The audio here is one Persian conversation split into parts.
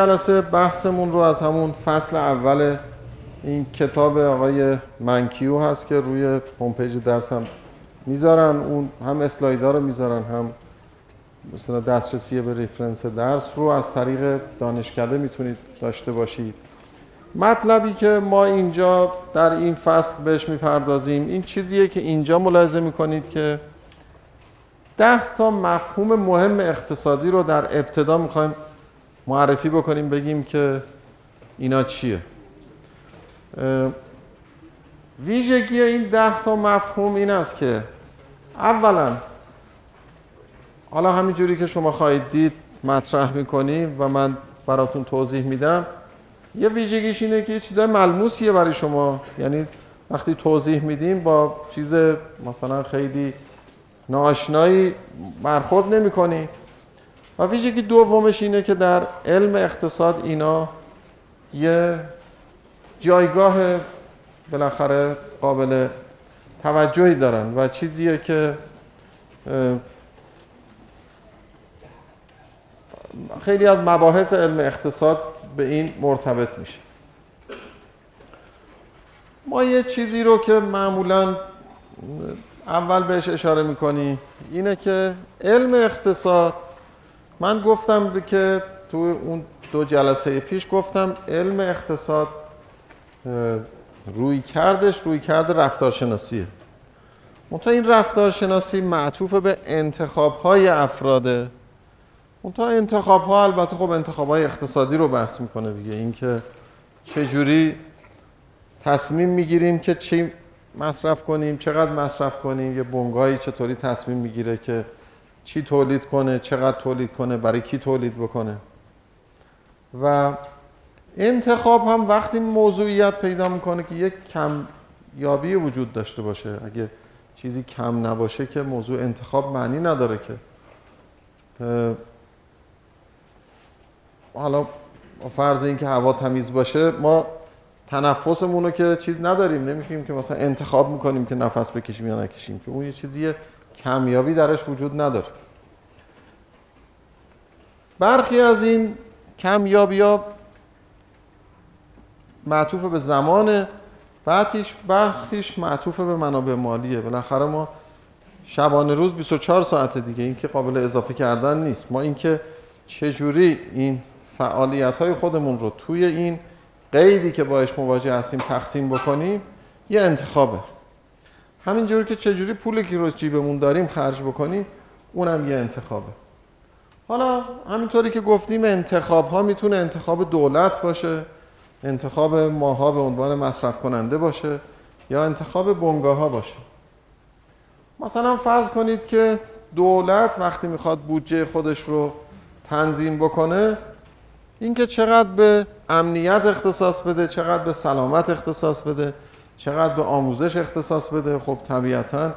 جلسه بحثمون رو از همون فصل اول این کتاب آقای منکیو هست که روی هوم درس هم می‌ذارن. اون هم اسلایدها رو می‌ذارن هم مثلا دسترسی به ریفرنس درس رو از طریق دانشکده می‌تونید داشته باشید. مطلبی که ما اینجا در این فصل بهش می‌پردازیم این چیزیه که اینجا ملاحظه می‌کنید که ده تا مفهوم مهم اقتصادی رو در ابتدا می‌خوایم معرفی بکنیم بگیم که اینا چیه. ویژگی این ده تا مفهوم این است که اولا حالا همینجوری که شما خواهید دید مطرح می‌کنیم و من براتون توضیح میدم یه ویژگیش اینه که یه چیزای ملموسیه برای شما. یعنی وقتی توضیح میدیم با چیز مثلا خیلی ناشنایی برخورد نمی و ویژگی دومش اینه که در علم اقتصاد اینا یه جایگاه بالاخره قابل توجهی دارن و چیزیه که خیلی از مباحث علم اقتصاد به این مرتبط میشه. ما یه چیزی رو که معمولا اول بهش اشاره می‌کنیم اینه که علم اقتصاد من گفتم که تو اون دو جلسه پیش گفتم علم اقتصاد روی کردش روی کرد رفتارشناسیه. منتها این رفتارشناسی معطوف به انتخاب های افراده. منتها انتخاب ها البته خب انتخاب های اقتصادی رو بحث می‌کنه دیگه. اینکه چجوری تصمیم می‌گیریم که چی مصرف کنیم چقدر مصرف کنیم یه بنگاهی چطوری تصمیم می‌گیره که چی تولید کنه چقدر تولید کنه برای کی تولید بکنه. و انتخاب هم وقتی موضوعیت پیدا می‌کنه که یک کم یابی وجود داشته باشه. اگه چیزی کم نباشه که موضوع انتخاب معنی نداره که. حالا فرض این که هوا تمیز باشه ما تنفسمون رو که چیز نداریم. نمی‌تونیم که مثلا انتخاب می‌کنیم که نفس بکشیم یا نکشیم که اون یه چیزیه کمیابی درش وجود نداره. برخی از این کمیابی ها معطوف به زمان بعدش برخیش معطوف به منابع مالیه. بالاخره ما شبانه روز 24 ساعت دیگه این که قابل اضافه کردن نیست. ما اینکه چجوری این فعالیت های خودمون رو توی این قیدی که باش مواجه هستیم تقسیم بکنیم یه انتخابه. همینجوری که چجوری پولی که رو جیبمون داریم خرج بکنیم اونم یه انتخابه. حالا همینطوری که گفتیم انتخاب ها می‌تونه انتخاب دولت باشه انتخاب ماها به عنوان مصرف کننده باشه یا انتخاب بنگاه ها باشه. مثلا فرض کنید که دولت وقتی می‌خواد بودجه خودش رو تنظیم بکنه اینکه چقدر به امنیت اختصاص بده چقدر به سلامت اختصاص بده چقدر به آموزش اختصاص بده؟ خب طبیعتا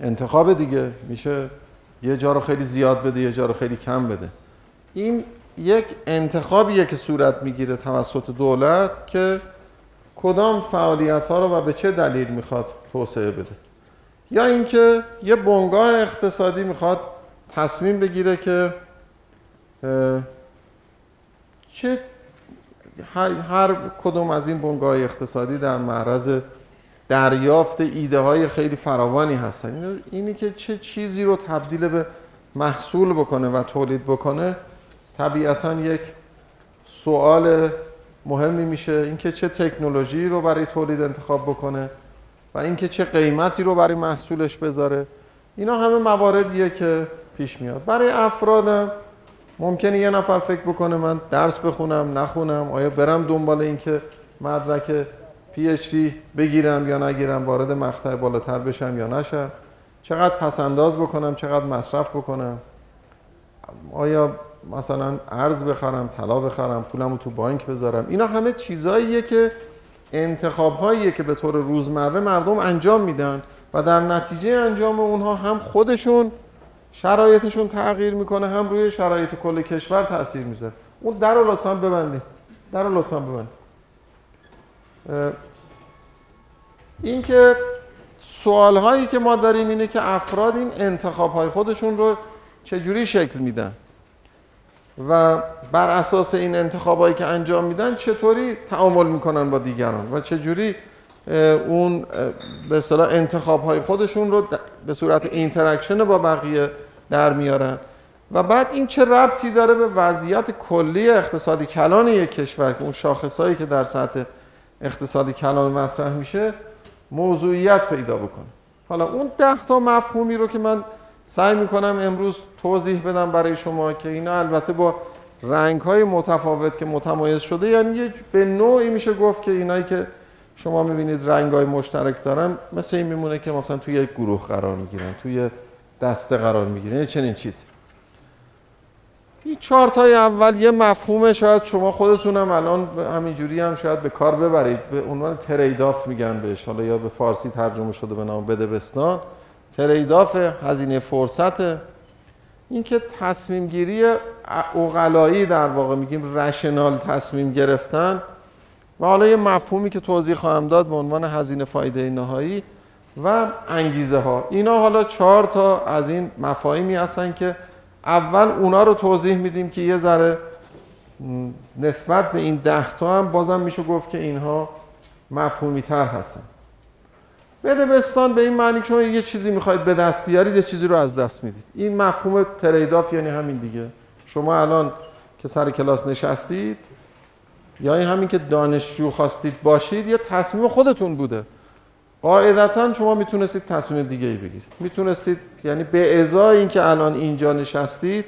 انتخاب دیگه. میشه یه جا رو خیلی زیاد بده یه جا رو خیلی کم بده. این یک انتخابیه که صورت می‌گیره توسط دولت که کدام فعالیت ها رو و به چه دلیل می‌خواد توسعه بده. یا اینکه یه بنگاه اقتصادی می‌خواد تصمیم بگیره که چه هر کدوم از این بنگاه اقتصادی در معرض دریافت ایده های خیلی فراوانی هستن. اینی که چه چیزی رو تبدیل به محصول بکنه و تولید بکنه طبیعتا یک سوال مهمی میشه. اینکه چه تکنولوژی رو برای تولید انتخاب بکنه و اینکه چه قیمتی رو برای محصولش بذاره. اینا همه مواردیه که پیش میاد. برای افرادم ممکنه یه نفر فکر بکنه من درس بخونم نخونم آیا برم دنبال اینکه مدرک پی بگیرم یا نگیرم وارد مقطع بالاتر بشم یا نشم؟ چقدر پسنداز بکنم چقدر مصرف بکنم؟ آیا مثلا ارز بخرم طلا بخرم پولم رو تو بانک بذارم؟ اینا همه چیزاییه که انتخاب که به طور روزمره مردم انجام میدن و در نتیجه انجام اونها هم خودشون شرایطشون تغییر می‌کنه هم روی شرایط کل کشور تاثیر می‌ذاره. اون در رو لطفا ببندیم. در رو لطفا ببندیم. این که سوال هایی که ما داریم اینه که افراد این انتخاب های خودشون رو چجوری شکل میدن و بر اساس این انتخابایی که انجام میدن چطوری تعامل می‌کنن با دیگران و چجوری اون به اصطلاح انتخاب های خودشون رو به صورت interaction با بقیه در میارن. و بعد این چه ربطی داره به وضعیت کلی اقتصادی کلان یک کشور که اون شاخصهایی که در سطح اقتصادی کلان مطرح میشه موضوعیت پیدا بکنه. حالا اون ده تا مفهومی رو که من سعی می‌کنم امروز توضیح بدم برای شما که اینا البته با رنگ های متفاوت که متمایز شده یعنی به نوعی میشه گفت که اینایی که شما می‌بینید رنگ های مشترک دارن مثل این میمونه که مثلا توی یک گروه قرار می‌گیرن توی دسته قرار می‌گیرن یعنی چنین چیزی. این چارت های اول یه مفهومه شاید شما خودتونم الان همینجوری هم شاید به کار ببرید. به عنوان تریداف میگن بهش. حالا یا به فارسی ترجمه شده به نام بدبستان تریداف هزینه فرصت. این که تصمیم گیری اقلایی در واقع میگیم رشنال تصمیم گرفتن. و حالا یه مفهومی که توضیح خواهم داد به عنوان هزینه فایده نهایی و انگیزه ها اینا حالا چهار تا از این مفاهیمی هستن که اول اونا رو توضیح میدیم که یه ذره نسبت به این ده تا هم بازم میشه گفت که اینها مفهومی تر هستن. بده بستان به این معنی که شما یه چیزی می‌خواید به دست بیارید یه چیزی رو از دست می‌دید. این مفهوم تریداف یعنی همین دیگه. شما الان که سر کلاس نشستید یا این همین که دانشجو خواستید باشید یا تصمیم خودتون بوده. قاعدتا شما می‌تونستید تصمیم دیگه ای بگیرید. می‌تونستید یعنی به ازای اینکه الان اینجا نشستید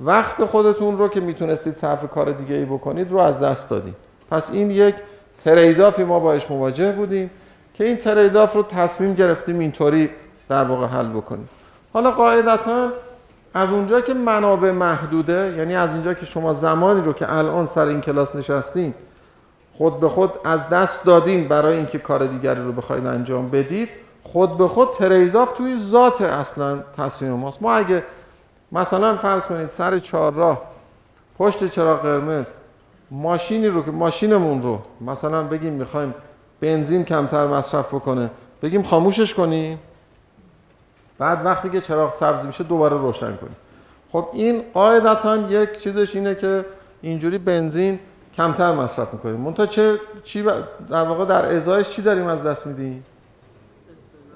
وقت خودتون رو که می‌تونستید صرف کار دیگه ای بکنید رو از دست دادید. پس این یک تریدافی ما باش مواجه بودیم که این تریداف رو تصمیم گرفتیم اینطوری در واقع حل بکنیم. حالا قاعدتا از اونجا که منابع محدوده یعنی از اینجا که شما زمانی رو که الان سر این کلاس نشستین خود به خود از دست دادین برای اینکه کار دیگری رو بخواید انجام بدید خود به خود تریداف توی ذات اصلا تصمیم ماست. ما اگه مثلا فرض کنید سر چهارراه پشت چراغ قرمز ماشینی رو که ماشینمون رو مثلا بگیم می‌خوایم بنزین کمتر مصرف بکنه بگیم خاموشش کنیم بعد وقتی که چراغ سبز میشه دوباره روشن کنیم خب این قاعدتا یک چیزش اینه که اینجوری بنزین کمتر مصرف می‌کنیم. منتها چه چی در واقع در ازایش چی داریم از دست میدیم؟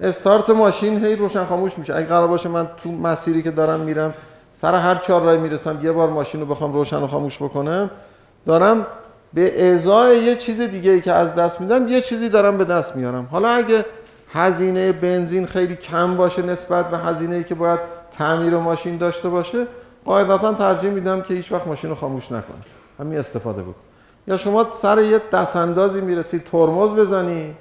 استارت ماشین هی روشن خاموش میشه. اگه قرار باشه من تو مسیری که دارم میرم سر هر چهار راه می‌رسم یه بار ماشین رو بخوام روشن و خاموش بکنم دارم به ازای یه چیز دیگه ای که از دست میدم یه چیزی دارم به دست میارم. حالا اگه هزینه بنزین خیلی کم باشه نسبت به هزینه ای که باید تعمیر ماشین داشته باشه قاعدتا ترجیح میدم که هیچ وقت ماشین رو خاموش نکنم. همین استفاده بکن یا شما سر یه دستاندازی می‌رسید ترمز بزنی؟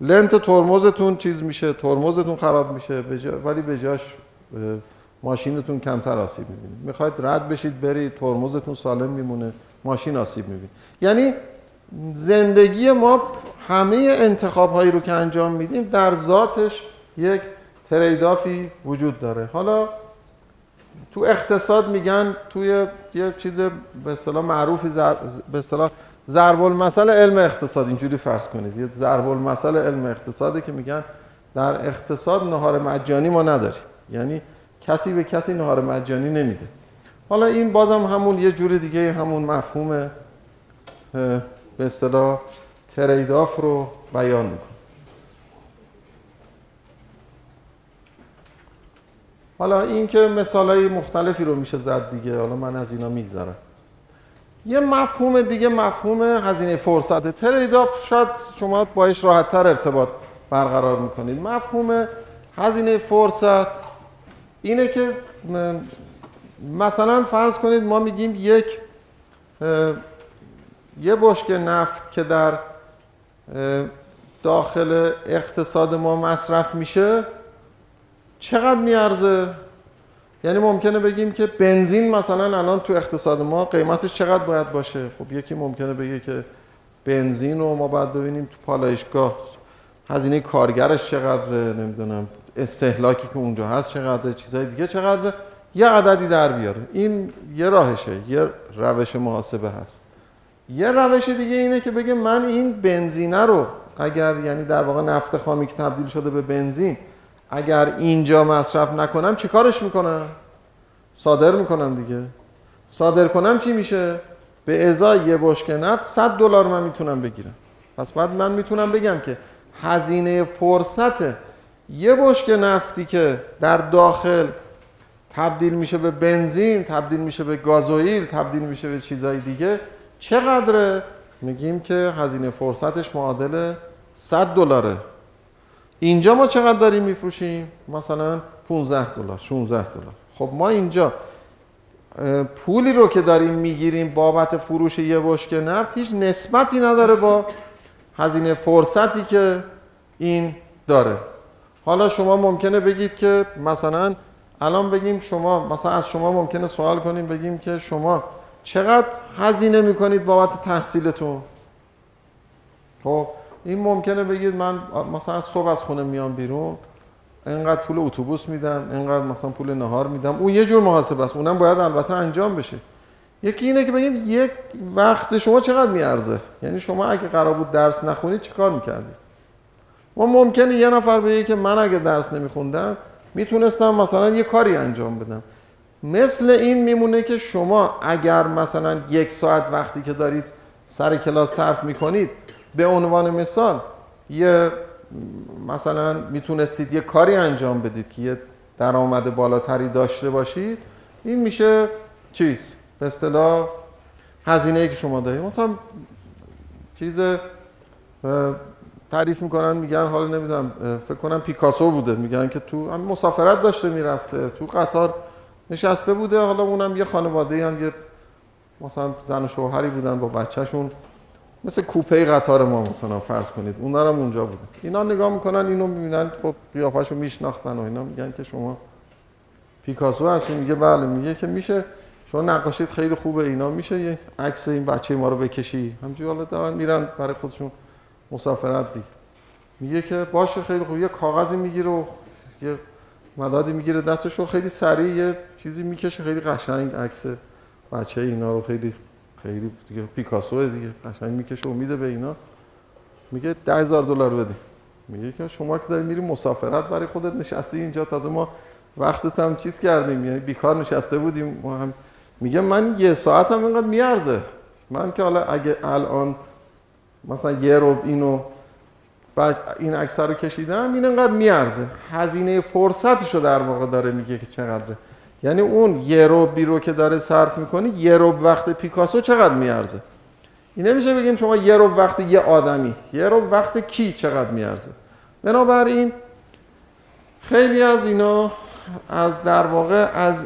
لنت ترمزتون چیز میشه ترمزتون خراب میشه ولی به جاش ماشینتون کمتر آسیب می‌بینید می‌خواید رد بشید برید ترمزتون سالم میمونه ماشین آسیب می‌بینید یعنی زندگی ما همه انتخاب هایی رو که انجام میدیم در ذاتش یک تریدافی وجود داره. حالا تو اقتصاد میگن توی یه چیز به اصطلاح معروفی زر... به اصطلاح ضرب المثل علم اقتصاد. اینجوری فرض کنید. یه ضرب المثل علم اقتصاده که میگن در اقتصاد نهار مجانی ما نداریم. یعنی کسی به کسی نهار مجانی نمیده. حالا این بازم همون یه جور دیگه همون مفهوم به اصطلاح تریداف رو بیان می‌کنه. حالا این که مثال های مختلفی رو میشه زد دیگه حالا من از اینا میگذرم. یه مفهوم دیگه مفهوم هزینه فرصت. تریداف شاید شما باش راحت تر ارتباط برقرار می‌کنید. مفهوم هزینه فرصت اینه که مثلا فرض کنید ما میگیم یک یه بشک نفت که در داخل اقتصاد ما مصرف میشه چقدر میارزه؟ یعنی ممکنه بگیم که بنزین مثلا الان تو اقتصاد ما قیمتش چقدر باید باشه؟ خب یکی ممکنه بگه که بنزین رو ما باید ببینیم تو پالایشگاه. هزینه کارگرش چقدره؟ نمی‌دونم. استهلاکی که اونجا هست چقدره؟ چیزهای دیگه چقدره؟ یه عددی در بیاره این یه راهشه. یه روش محاسبه هست. یه روش دیگه اینه که بگه من این بنزینه رو اگر یعنی در واقع نفت خامی که تبدیل شده به بنزین اگر اینجا مصرف نکنم چه کارش می‌کنم؟ صادر می‌کنم دیگه. صادر کنم چی میشه؟ به ازای یه بشکه نفت 100 دلار من می‌تونم بگیرم. پس بعد من می‌تونم بگم که هزینه فرصت یه بشکه نفتی که در داخل تبدیل میشه به بنزین تبدیل میشه به گازوئیل تبدیل میشه به چیزهای دیگه چقدره؟ میگیم که هزینه فرصتش معادل 100 دلاره. اینجا ما چقدر داریم میفروشیم؟ مثلا 15 دلار 16 دلار. خب ما اینجا پولی رو که داریم می‌گیریم بابت فروش یه بشکه نفت هیچ نسبتی نداره با هزینه فرصتی که این داره. حالا شما ممکنه بگید که مثلا الان بگیم شما مثلا از شما ممکنه سوال کنیم بگیم که شما چقدر هزینه می‌کنید بابت تحصیلتون؟ خب این ممکنه بگید من مثلا صبح از خونه میام بیرون اینقدر پول اتوبوس میدم اینقدر مثلا پول نهار میدم. اون یه جور محاسبه است. اونم باید البته انجام بشه. یکی اینه که بگیم یک وقت شما چقدر میارزه؟ یعنی شما اگه قرار بود درس نخونید چیکار می‌کردید؟ ما ممکنه یه نفر بگه که من اگه درس نمیخوندم می‌تونستم مثلا یه کاری انجام بدم. مثل این میمونه که شما اگر مثلا یک ساعت وقتی که دارید سر کلاس صرف می‌کنید به عنوان مثال یه مثلا می‌تونستید یه کاری انجام بدید که یه درآمد بالاتری داشته باشید این میشه چیز؟ به اصطلاح هزینه که شما دارید. مثلا چیز تعریف می‌کنن میگن حالا نمی‌دونم فکر کنم پیکاسو بوده. میگن که تو هم مسافرت داشته می‌رفته تو قطار نشسته بوده. حالا اونم یه خانواده هم یه مثلا زن و شوهری بودن با بچهشون. مثل کوپه قطار ما مثلا فرض کنید. اونا هم اونجا بوده اینا نگاه می‌کنن اینو می‌بینن. خب قیافه‌شو میشناختن و اینا. میگن که شما پیکاسو هستی میگه بله میگه که میشه. شما نقاشیت خیلی خوبه اینا میشه. یه عکس این بچه ما رو بکشی. همینجوری حالا دارن میرن برای خودشون مسافرت دیگه. میگه که باشه خیلی خوب. یه کاغذی می‌گیره و یه مدادی می‌گیره دستش خیلی سریع یه چیزی می‌کشه. خیلی قشنگ عکس بچه اینا رو خیلی خیلی دیگه پیکاسو دیگه. قشنگ می‌کشه و میده به اینا. میگه ده هزار دلار بدی. میگه که شما که داری میری مسافرت برای خودت نشستی اینجا. تازه ما وقتت هم چیز کردیم. یعنی بیکار نشسته بودیم. ما هم میگه من یه ساعت هم اینقدر میارزه. من که حالا اگه الان مثلا یه رو اینو بعد این عکس رو کشیدم این انقدر میارزه. هزینه فرصتشو در واقع داره میگه که چقدره. یعنی اون یه رو بی رو که داره صرف می‌کنی یه رو وقت پیکاسو چقدر میارزه؟ این نمیشه بگیم شما یه رو وقت یه آدمی یه رو وقت کی چقدر میارزه؟ بنابراین خیلی از اینا از در واقع از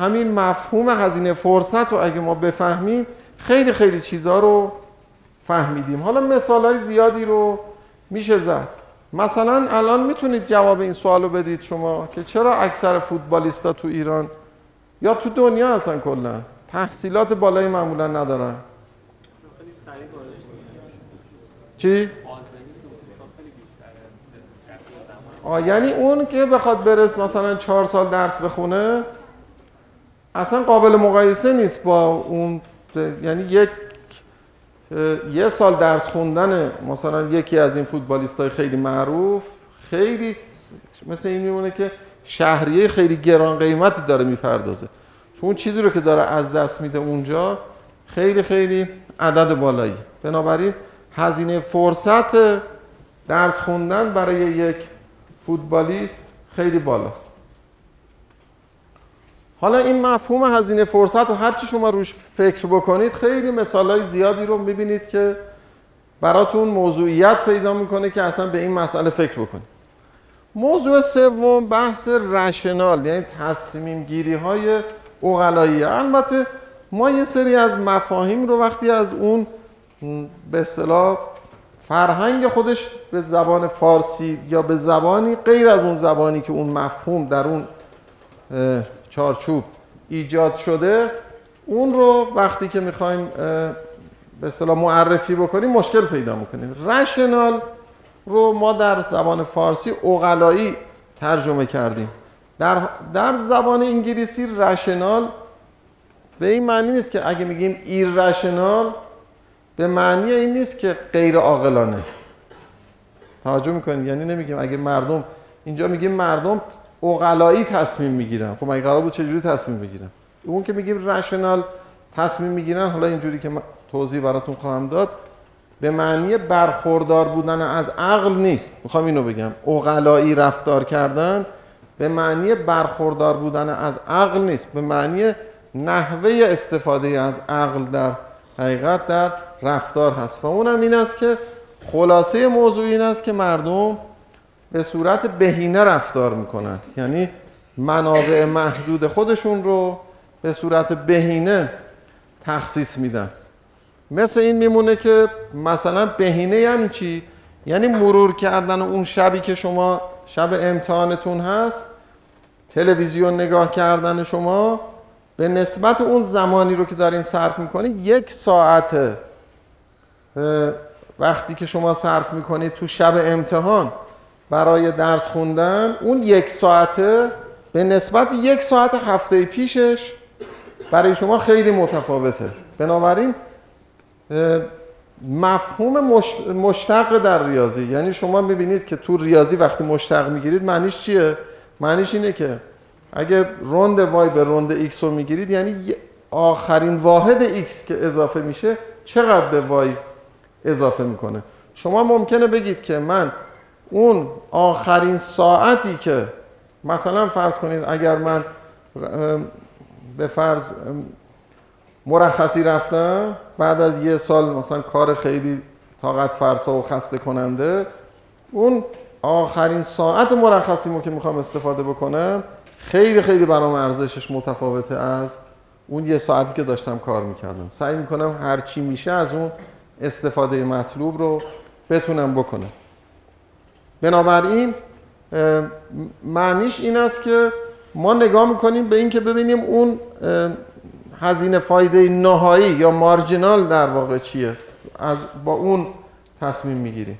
همین مفهوم هزینه فرصت رو اگه ما بفهمیم خیلی خیلی چیزها رو فهمیدیم. حالا مثال های زیادی رو میشه زد. مثلا الان می‌تونید جواب این سوال رو بدید شما که چرا اکثر فوتبالیستا تو ایران یا تو دنیا هستن کلا تحصیلات بالایی معمولا ندارن چی؟ آه یعنی اون که بخواد برس مثلا چهار سال درس بخونه اصلا قابل مقایسه نیست با اون یعنی یک یه سال درس خوندن مثلا یکی از این فوتبالیست های خیلی معروف خیلی مثل این میمونه که شهریه خیلی گران قیمتی داره می‌پردازه. چون چیزی رو که داره از دست میده اونجا خیلی خیلی عدد بالایی. بنابراین هزینه فرصت درس خوندن برای یک فوتبالیست خیلی بالاست. حالا این مفهوم هزینه فرصت و هرچی شما روش فکر بکنید خیلی مثال های زیادی رو می‌بینید که براتون موضوعیت پیدا می‌کنه که اصلا به این مسئله فکر بکنید. موضوع سوم بحث رشنال یعنی تصمیم گیری های اقلایی البته ما یه سری از مفاهیم رو وقتی از اون به اصطلاح فرهنگ خودش به زبان فارسی یا به زبانی غیر از اون زبانی که اون مفهوم در اون چارچوب ایجاد شده اون رو وقتی که می‌خوایم به اصطلاح معرفی بکنیم مشکل پیدا می‌کنیم رشنال رو ما در زبان فارسی اقلایی ترجمه کردیم. در, در زبان انگلیسی رشنال به این معنی نیست که اگه میگیم ایر رشنال به معنی این نیست که غیر عاقلانه. توجه می‌کنید؟ یعنی نمیگیم اگه مردم اینجا میگیم مردم اقلایی تصمیم می‌گیرن. خب مگه قرار بود چجوری تصمیم بگیرن؟ اون که میگیم رشنال تصمیم می‌گیرن حالا اینجوری که توضیح براتون خواهم داد به معنی برخوردار بودن از عقل نیست. می‌خوام اینو بگم. اقلایی رفتار کردن به معنی برخوردار بودن از عقل نیست. به معنی نحوه استفاده از عقل در حقیقت در رفتار هست. و اونم این است که خلاصه موضوع این است که مردم به صورت بهینه رفتار می‌کنند. یعنی منابع محدود خودشون رو به صورت بهینه تخصیص میدن. مثل این میمونه که مثلا بهینه یعنی چی؟ یعنی مرور کردن اون شبی که شما شب امتحانتون هست تلویزیون نگاه کردن شما به نسبت اون زمانی رو که دارین صرف می‌کنید یک ساعت وقتی که شما صرف می‌کنید تو شب امتحان. برای درس خوندن اون یک ساعته به نسبت یک ساعت هفته پیشش برای شما خیلی متفاوته. بنابراین مفهوم مشتق در ریاضی. یعنی شما می‌بینید که تو ریاضی وقتی مشتق می‌گیرید معنیش چیه؟ معنیش اینه که اگه روند وای به روند x رو می‌گیرید یعنی آخرین واحد x که اضافه میشه چقدر به وای اضافه می‌کنه؟ شما ممکنه بگید که من اون آخرین ساعتی که مثلا فرض کنید اگر من به فرض مرخصی رفتم بعد از یه سال مثلا کار خیلی طاقت فرسا و خسته کننده اون آخرین ساعت مرخصیمو که می‌خوام استفاده بکنم خیلی خیلی برام ارزشش متفاوته از اون یه ساعتی که داشتم کار می‌کردم. سعی می‌کنم هر چی میشه از اون استفاده مطلوب رو بتونم بکنم. بنابراین معنیش این است که ما نگاه می‌کنیم به اینکه ببینیم اون هزینه فایده نهایی یا مارجینال در واقع چیه؟ از با اون تصمیم می‌گیریم.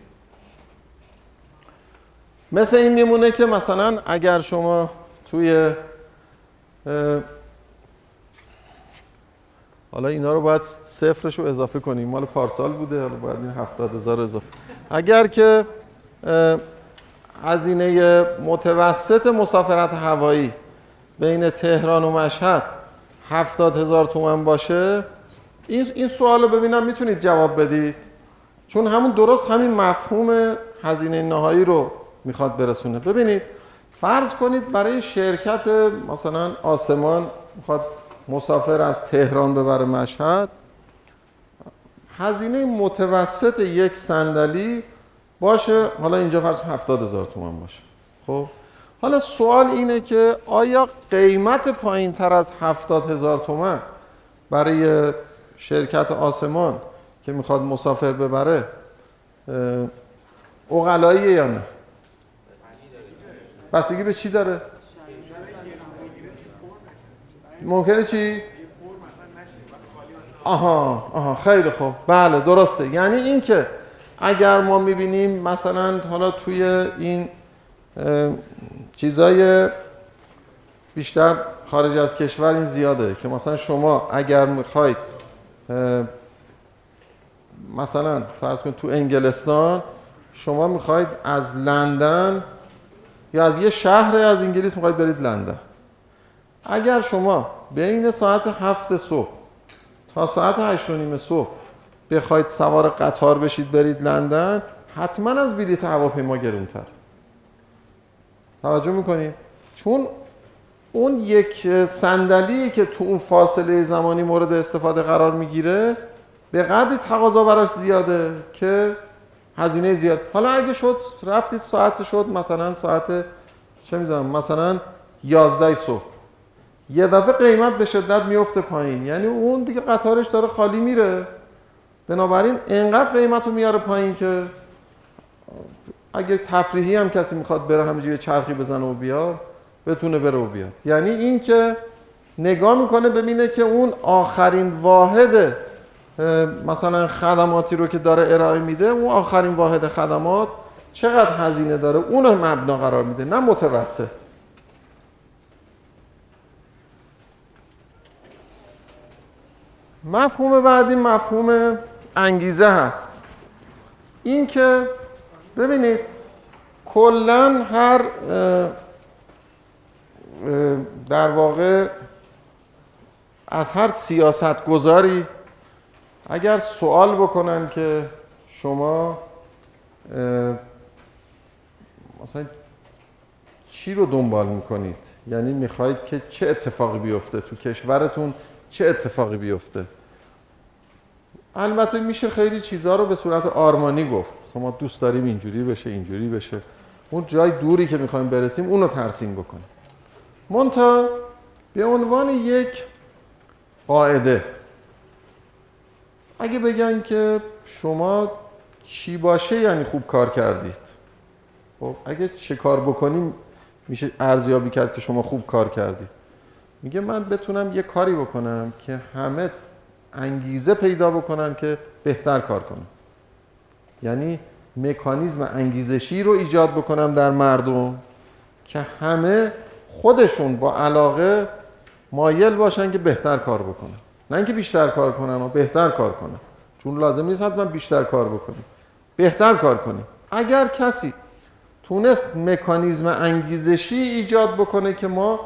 مثل این میمونه که مثلا اگر شما توی حالا اینا رو باید صفرش رو اضافه کنیم. مال پارسال بوده حالا باید این هفتاد هزار اضافه اگر که هزینه متوسط مسافرت هوایی بین تهران و مشهد هفتاد هزار تومن باشه. این, این سوال رو ببینم می‌تونید جواب بدید؟ چون همون درست همین مفهوم هزینه نهایی رو می‌خواد برسونه. ببینید فرض کنید برای شرکت مثلا آسمان می‌خواد مسافر از تهران ببره مشهد هزینه متوسط یک صندلی باشه. حالا اینجا فرض هفتاد هزار تومن باشه. خب؟ حالا سوال اینه که آیا قیمت پایین تر از هفتاد هزار تومن برای شرکت آسمان که می‌خواد مسافر ببره اقلاییه یا نه؟ بستگی به چی داره؟ ممکنه چی؟ آها آها خیلی خوب. بله درسته. یعنی اینکه اگر ما می‌بینیم مثلا حالا توی این چیزای بیشتر خارج از کشور این زیاده که مثلا شما اگر می‌خواید مثلا فرض کنید تو انگلستان شما می‌خواید از لندن یا از یه شهر از انگلیس می‌خواید برید لندن. اگر شما بین ساعت هفت صبح تا ساعت هشت و نیم صبح بخواید سوار قطار بشید برید لندن حتما از بلیط هواپیما گرونتر. توجه می‌کنید چون اون یک صندلی که تو اون فاصله زمانی مورد استفاده قرار می‌گیره به قدری تقاضا براش زیاده که هزینه زیاد. حالا اگه شد رفتید ساعت شد مثلا ساعت چه می‌دونم مثلا 11 صبح. یه دفعه قیمت به شدت میفته پایین. یعنی اون دیگه قطارش داره خالی میره. بنابراین انقدر قیمت رو میاره پایین که اگر تفریحی هم کسی می‌خواد بره همینجوری چرخی بزنه و بیاد بتونه بره و بیاد. یعنی این که نگاه می‌کنه ببینه که اون آخرین واحد مثلا خدماتی رو که داره ارائه میده اون آخرین واحد خدمات چقدر هزینه داره؟ اون رو مبنا قرار میده نه متوسط. مفهوم بعدی مفهوم انگیزه هست. این که ببینید کلا هر در واقع از هر سیاست گذاری اگر سوال بکنن که شما مثلا چی رو دنبال می‌کنید؟ یعنی می‌خواهید که چه اتفاقی بیفته تو کشورتون؟ چه اتفاقی بیفته؟ البته میشه خیلی چیزها رو به صورت آرمانی گفت. مثلا ما دوست داریم اینجوری بشه اینجوری بشه. اون جای دوری که می‌خوایم برسیم اون رو ترسیم بکنیم مونتا به عنوان یک قاعده اگه بگن که شما چی باشه یعنی خوب کار کردید. خب اگه چه کار بکنیم میشه ارزیابی کرد که شما خوب کار کردید. میگه من بتونم یه کاری بکنم که همه انگیزه پیدا بکنن که بهتر کار کنن. یعنی مکانیزم انگیزشی رو ایجاد بکنم در مردم که همه خودشون با علاقه مایل باشن که بهتر کار بکنن. نه اینکه بیشتر کار کنن و بهتر کار کنن. چون لازم نیست حتما بیشتر کار بکنیم. بهتر کار کنیم. اگر کسی تونست مکانیزم انگیزشی ایجاد بکنه که ما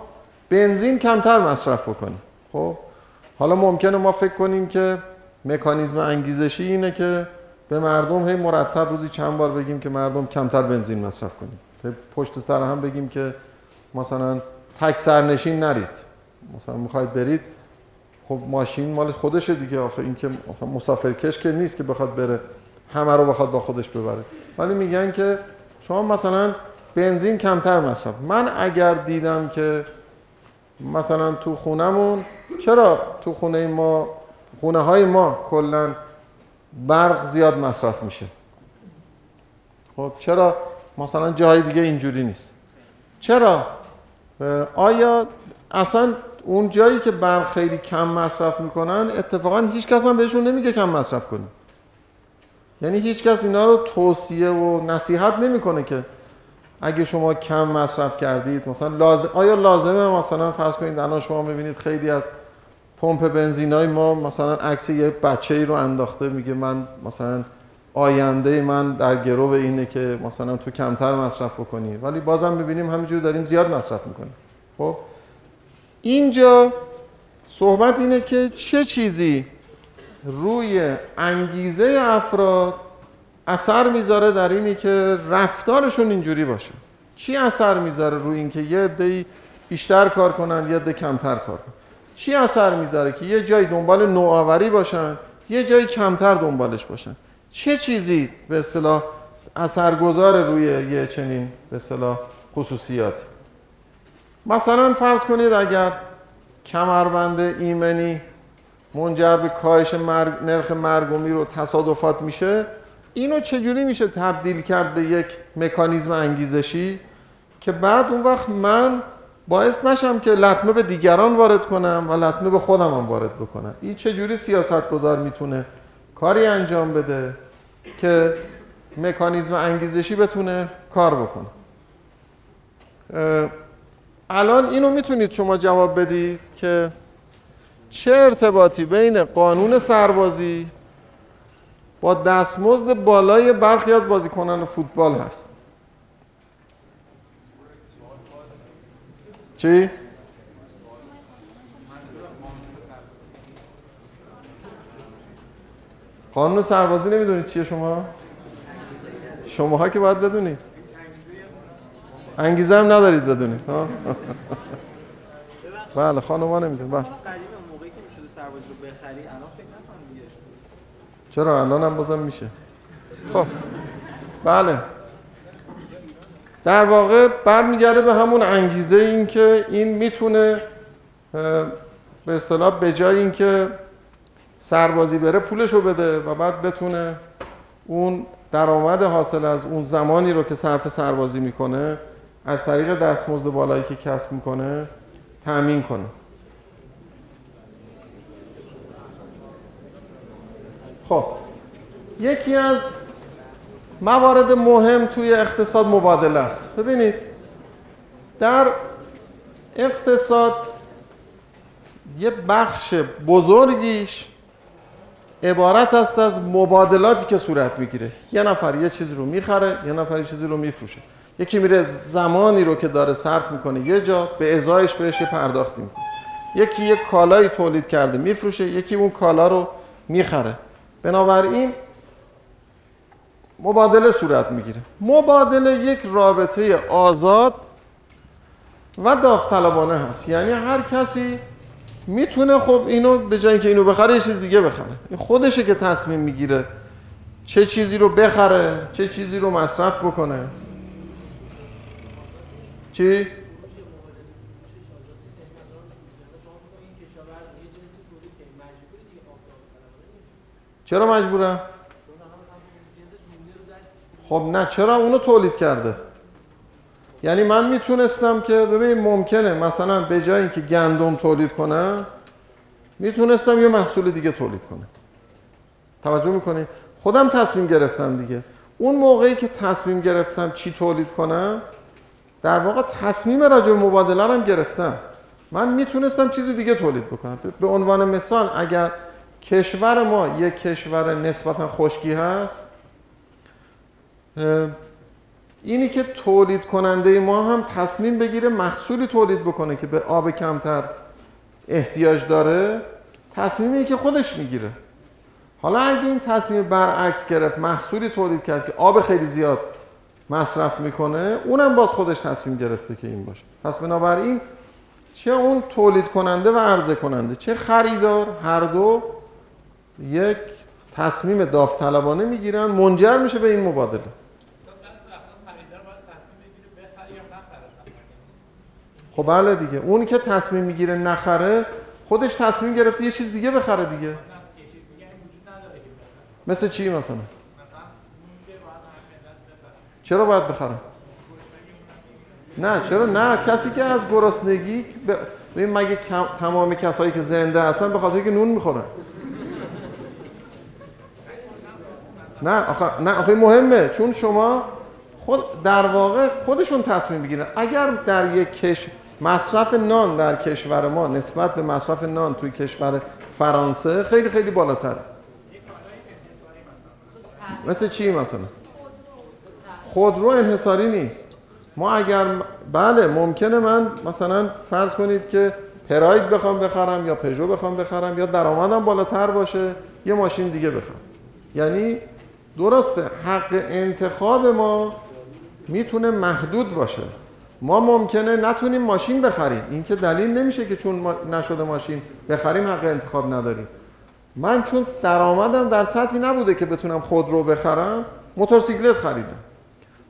بنزین کمتر مصرف بکنیم. خب؟ حالا ممکنه ما فکر کنیم که مکانیزم انگیزشی اینه که به مردم هی مرتب روزی چند بار بگیم که مردم کمتر بنزین مصرف کنیم. پشت سر هم بگیم که مثلا تک سرنشین نرید. مثلا می‌خواید برید خب ماشین مال خودشه دیگه. آخه این که مثلا مسافرکش که نیست که بخواد بره. همه رو بخواد با خودش ببره. ولی میگن که شما مثلا بنزین کمتر مصرف. من اگر دیدم که مثلا تو خونمون چرا تو خونه ما خونه های ما کلا برق زیاد مصرف میشه؟ خب چرا؟ مثلا جای دیگه اینجوری نیست. چرا؟ آیا اصلا اون جایی که برق خیلی کم مصرف می‌کنن اتفاقا هیچ کس هم بهشون نمیگه کم مصرف کنیم یعنی هیچ کس اینا رو توصیه و نصیحت نمی‌کنه که اگه شما کم مصرف کردید مثلا لازم آیا لازمه مثلا فرض کنید الان شما می‌بینید خیلی از پمپ بنزینای ما مثلا عکس یه بچه ای رو انداخته میگه من مثلا آینده من در گرو اینه که مثلا تو کمتر مصرف بکنی. ولی بازم می‌بینیم همینجور داریم زیاد مصرف می‌کنیم. خب؟ اینجا صحبت اینه که چه چیزی روی انگیزه افراد اثر می‌ذاره در اینی که رفتارشون اینجوری باشه؟ چی اثر می‌ذاره روی اینکه یه عده بیشتر کار کنن یه عده کمتر کار کنن؟ چی اثر می‌ذاره که یه جای دنبال نوآوری باشن یه جای کمتر دنبالش باشن؟ چه چیزی به اصطلاح اثرگذار روی یه چنین به اصطلاح خصوصیاتی مثلا فرض کنید اگر کمربند ایمنی منجر به کاهش مرگ، نرخ مرگومی رو تصادفات میشه اینو چجوری میشه تبدیل کرد به یک مکانیزم انگیزشی که بعد اون وقت من باعث نشم که لطمه به دیگران وارد کنم و لطمه به خودم هم وارد بکنم. این چجوری سیاست گذار می‌تونه کاری انجام بده که مکانیزم انگیزشی بتونه کار بکنه؟ الان اینو می‌تونید شما جواب بدید که چه ارتباطی بین قانون سربازی با دستمزد بالای برخی از بازیکنان فوتبال هست؟ چی؟ قانون سربازی نمی‌دونید چیه شما؟ شماها که باید بدونید انگیزه هم ندارید بدونید بله خانم ها نمیدون بله. چرا الان هم بازم میشه. خب بله. در واقع برمیگرده به همون انگیزه این که این می‌تونه به اصطلاح به جای اینکه سربازی بره پولشو بده و بعد بتونه اون درآمد حاصل از اون زمانی رو که صرف سربازی می‌کنه از طریق دستمزد بالایی که کسب می‌کنه تأمین کنه. خب یکی از موارد مهم توی اقتصاد مبادله است. ببینید در اقتصاد یه بخش بزرگیش عبارت است از مبادلاتی که صورت می‌گیره. یه نفر یه چیزی رو می‌خره یه نفر یه چیزی رو میفروشه. یکی میره زمانی رو که داره صرف می‌کنه یه جا به ازایش بهش یه پرداختی می‌کنه. یکی یک کالایی تولید کرده میفروشه یکی اون کالا رو می‌خره. بنابراین مبادله صورت می‌گیره مبادله یک رابطه آزاد و داوطلبانه هست یعنی هر کسی می‌تونه خب اینو به جای اینکه اینو بخره یه چیز دیگه بخره این خودشه که تصمیم می‌گیره چه چیزی رو بخره چه چیزی رو مصرف بکنه چی؟ چرا مجبورم؟ خب نه چرا اونو تولید کرده؟ یعنی من می‌تونستم که ببین ممکنه مثلا به جای اینکه گندم تولید کنم می‌تونستم یه محصول دیگه تولید کنم. توجه می‌کنید خودم تصمیم گرفتم دیگه. اون موقعی که تصمیم گرفتم چی تولید کنم در واقع تصمیم راجع به مبادله هم گرفتم. من می‌تونستم چیز دیگه تولید بکنم. به عنوان مثال اگر کشور ما یک کشور نسبتا خشکی هست اینی که تولید کننده ما هم تصمیم بگیره محصولی تولید بکنه که به آب کمتر احتیاج داره تصمیمی که خودش می‌گیره. حالا اگه این تصمیم برعکس گرفت محصولی تولید کرد که آب خیلی زیاد مصرف می‌کنه اونم باز خودش تصمیم گرفته که این باشه. پس بنابراین چه اون تولید کننده و عرضه کننده چه خریدار هر دو یک تصمیم داوطلبانه می‌گیرن منجر میشه به این مبادله. خب بله دیگه. اونی که تصمیم می‌گیره نخره خودش تصمیم گرفته یه چیز دیگه بخره دیگه. مثل چی مثلا؟ چرا باید بخرم؟ نه چرا نه؟ کسی که از گرسنگی ببین مگه تمام کسایی که زنده هستن به خاطر که نون می‌خورن؟ نه آخه نه آخه مهمه. چون شما خود در واقع خودشون تصمیم بگیرن اگر در یک کش مصرف نان در کشور ما نسبت به مصرف نان توی کشور فرانسه خیلی خیلی بالاتره. مثل چی مثلا؟ خودرو انحصاری نیست. ما اگر بله ممکنه من مثلا فرض کنید که پراید بخوام بخرم یا پژو بخوام بخرم یا درآمدم بالاتر باشه یه ماشین دیگه بخرم. یعنی درسته حق انتخاب ما می‌تونه محدود باشه. ما ممکنه نتونیم ماشین بخریم. این که دلیل نمیشه که چون ما نشده ماشین بخریم حق انتخاب نداریم. من چون درآمدم در سطحی نبوده که بتونم خودرو بخرم موتورسیکلت خریدم.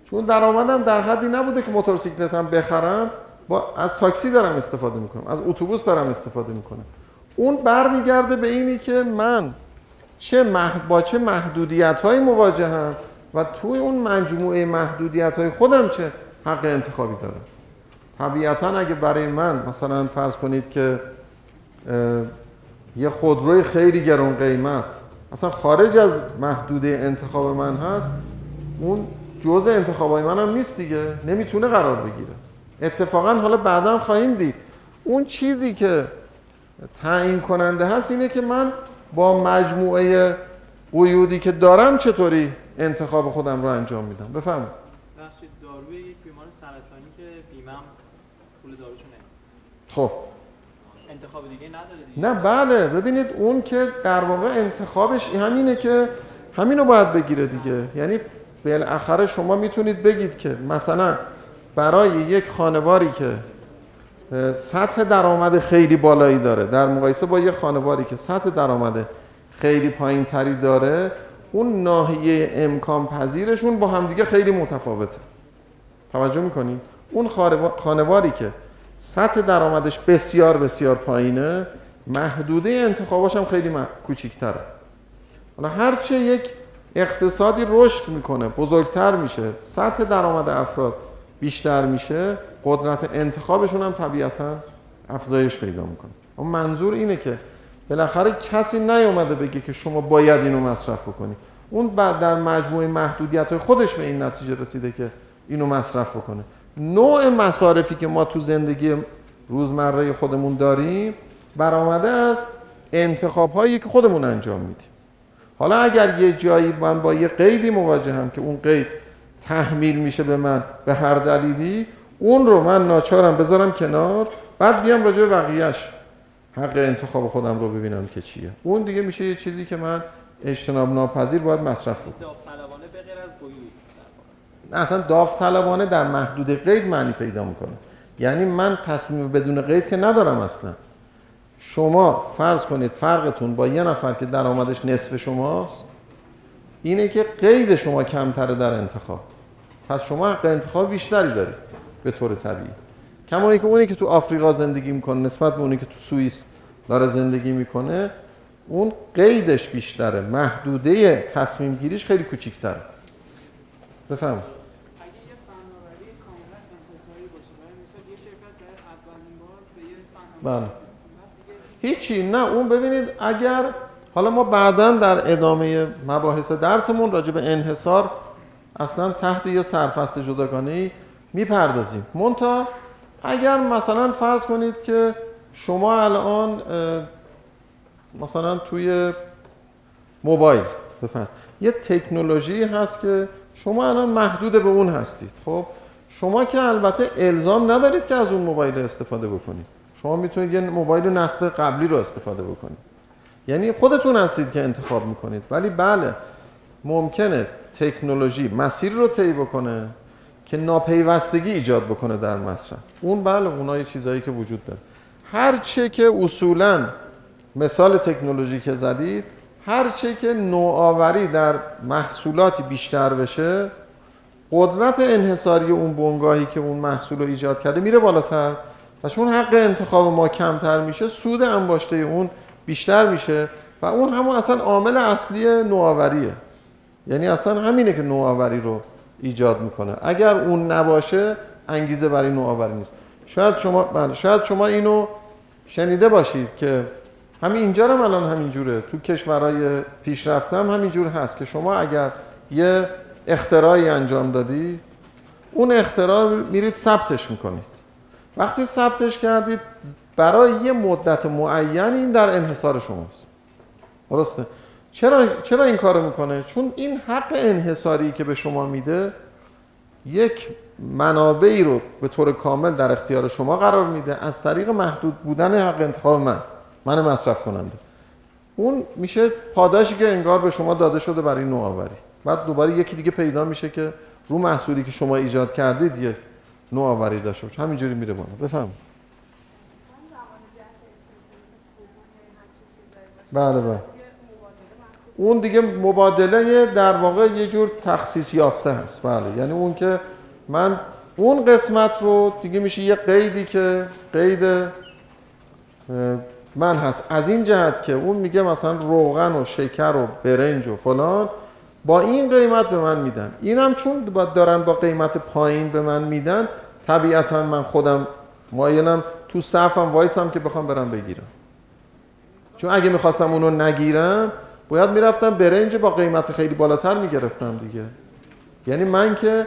چون درآمدم در حدی نبوده که موتورسیکلتم بخرم با از تاکسی دارم استفاده می‌کنم از اتوبوس دارم استفاده می‌کنم. اون برمیگرده به اینی که من چه با چه محدودیت های مواجهم و توی اون مجموعه محدودیت های خودم چه حق انتخابی دارم طبیعتا اگه برای من مثلا فرض کنید که یه خودروی خیلی گرون قیمت اصلا خارج از محدوده انتخاب من هست اون جزء انتخابای من هم نیست دیگه نمی‌تونه قرار بگیره. اتفاقا حالا بعدا خواهیم دید. اون چیزی که تعیین کننده هست اینه که من با مجموعه قیودی که دارم چطوری انتخاب خودم رو انجام میدم؟ بفهم داروی یک بیمار سرطانی که بیمم پول داروشو خب. انتخاب دیگه نداره دیگه. نه بله. ببینید اون که در واقع انتخابش همینه که همینو باید بگیره دیگه. یعنی بالاخره شما می‌تونید بگید که مثلا برای یک خانواری که سطح درآمد خیلی بالایی داره در مقایسه با یک خانواری که سطح درآمد خیلی پایین تری داره اون ناحیه امکان پذیرشون با همدیگه خیلی متفاوته. توجه می‌کنید اون خانواری که سطح درآمدش بسیار بسیار پایینه. محدوده انتخاباش هم خیلی کوچیک‌تره. حالا هرچه یک اقتصادی رشد می‌کنه بزرگتر میشه سطح درآمد افراد بیشتر میشه قدرت انتخابشون هم طبیعتا افزایش پیدا می‌کنه. اما منظور اینه که بالاخره کسی نیومده بگه که شما باید اینو مصرف بکنی. اون بعد در مجموعه محدودیت خودش به این نتیجه رسیده که اینو مصرف بکنه. نوع مصارفی که ما تو زندگی روزمره خودمون داریم برآمده از انتخاب هایی که خودمون انجام میدیم. حالا اگر یه جایی من با یه قیدی مواجهم که اون قید تحمیل میشه به من به هر دلیلی اون رو من ناچارم بذارم کنار بعد بیام راجع به بقیهش حق انتخاب خودم رو ببینم که چیه. اون دیگه میشه یه چیزی که من اجتناب ناپذیر باید مصرف بکنم داوطلبانه به غیر از قیود در واقع. نه اصلا داوطلبانه در محدود قید معنی پیدا می‌کنه. یعنی من تصمیم بدون قید که ندارم اصلا. شما فرض کنید فرقتون با یه نفر که درآمدش نصف شماست اینه که قید شما کمتره در انتخاب. پس شما حق انتخاب بیشتری دارید به طور طبیعی. کما که اونی که تو آفریقا زندگی می‌کنه نسبت به اونی که تو سوئیس داره زندگی می‌کنه اون قیدش بیشتره. محدوده تصمیم گیریش خیلی کوچیک‌تره. بفهم اگه یه فناوری کاملا انحصاری باشه برای مثال یه شرکت برای اولین بار به یه فناوری بله. هیچی. نه اون ببینید اگر حالا ما بعدا در ادامه مباحث درسمون راجع به انحصار اصلا تحت یه سرفصل جداگانه می‌پردازیم. مونتا اگر مثلا فرض کنید که شما الان مثلا توی موبایل بفرض یه تکنولوژی هست که شما الان محدود به اون هستید. خب شما که البته الزام ندارید که از اون موبایل استفاده بکنید. شما می‌تونید یه موبایل نسل قبلی رو استفاده بکنید. یعنی خودتون هستید که انتخاب می‌کنید. ولی بله ممکنه تکنولوژی مسیر رو طی بکنه که ناپیوستگی ایجاد بکنه در مصرف اون بله اونها یه چیزایی که وجود داره. هر چه که اصولا مثال تکنولوژی که زدید هر چه که نوآوری در محصولاتی بیشتر بشه قدرت انحصاری اون بنگاهی که اون محصول رو ایجاد کرده میره بالاتر. و چون حق انتخاب ما کمتر میشه سود انباشته اون بیشتر میشه و اون همون اصلا عامل اصلی نوآوریه. یعنی اصلا همینه که نوآوری رو ایجاد می‌کنه. اگر اون نباشه انگیزه برای نوآوری نیست. شاید شما بله شاید شما اینو شنیده باشید که همین اینجا هم الان همینجوره تو کشورهای پیشرفته هم همینجور هست که شما اگر یه اختراعی انجام دادید اون اختراع رو میرید ثبتش می‌کنید. وقتی ثبتش کردید برای یه مدت معین این در انحصار شماست. درسته؟ چرا چرا این کارو می‌کنه؟ چون این حق انحصاری که به شما میده یک منابعی رو به طور کامل در اختیار شما قرار میده. از طریق محدود بودن حق انتخاب من من مصرف کننده. اون میشه پاداشی که انگار به شما داده شده برای نوآوری. بعد دوباره یکی دیگه پیدا میشه که رو محصولی که شما ایجاد کردید یه نوآوری داشته باشه. همینجوری میره بالا. بفهم بله بله. اون دیگه مبادله در واقع یه جور تخصیص یافته هست. بله. یعنی اون که من اون قسمت رو دیگه میشه یه قیدی که قید من هست. از این جهت که اون میگه مثلا روغن و شکر و برنج و فلان با این قیمت به من میدن. اینم چون دارن با قیمت پایین به من میدن طبیعتا من خودم مایلم تو صفم وایسم که بخوام برم بگیرم. چون اگه می‌خواستم اونو نگیرم باید می‌رفتم برنج با قیمت خیلی بالاتر می‌گرفتم دیگه. یعنی من که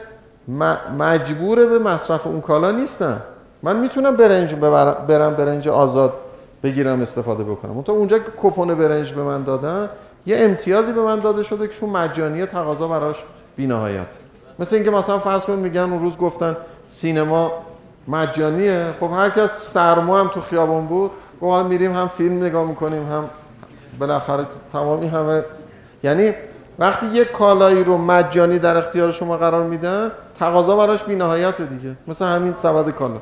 مجبور به مصرف اون کالا نیستم. من می‌تونم برنج برم برنج آزاد بگیرم استفاده بکنم. اون اونجا که کپون برنج به من دادن یه امتیازی به من داده شده که چون مجانیه تقاضا براش بی‌نهایت. مثل اینکه مثلا فرض کن میگن اون روز گفتن سینما مجانیه. خب هر کس سرما هم تو خیابون بود. گفت حالا میریم هم فیلم نگاه می‌کنیم هم بالاخره تمامی همه یعنی وقتی یک کالایی رو مجانی در اختیار شما قرار میدن تقاضا براش بی‌نهایت دیگه. مثل همین سبد کالا.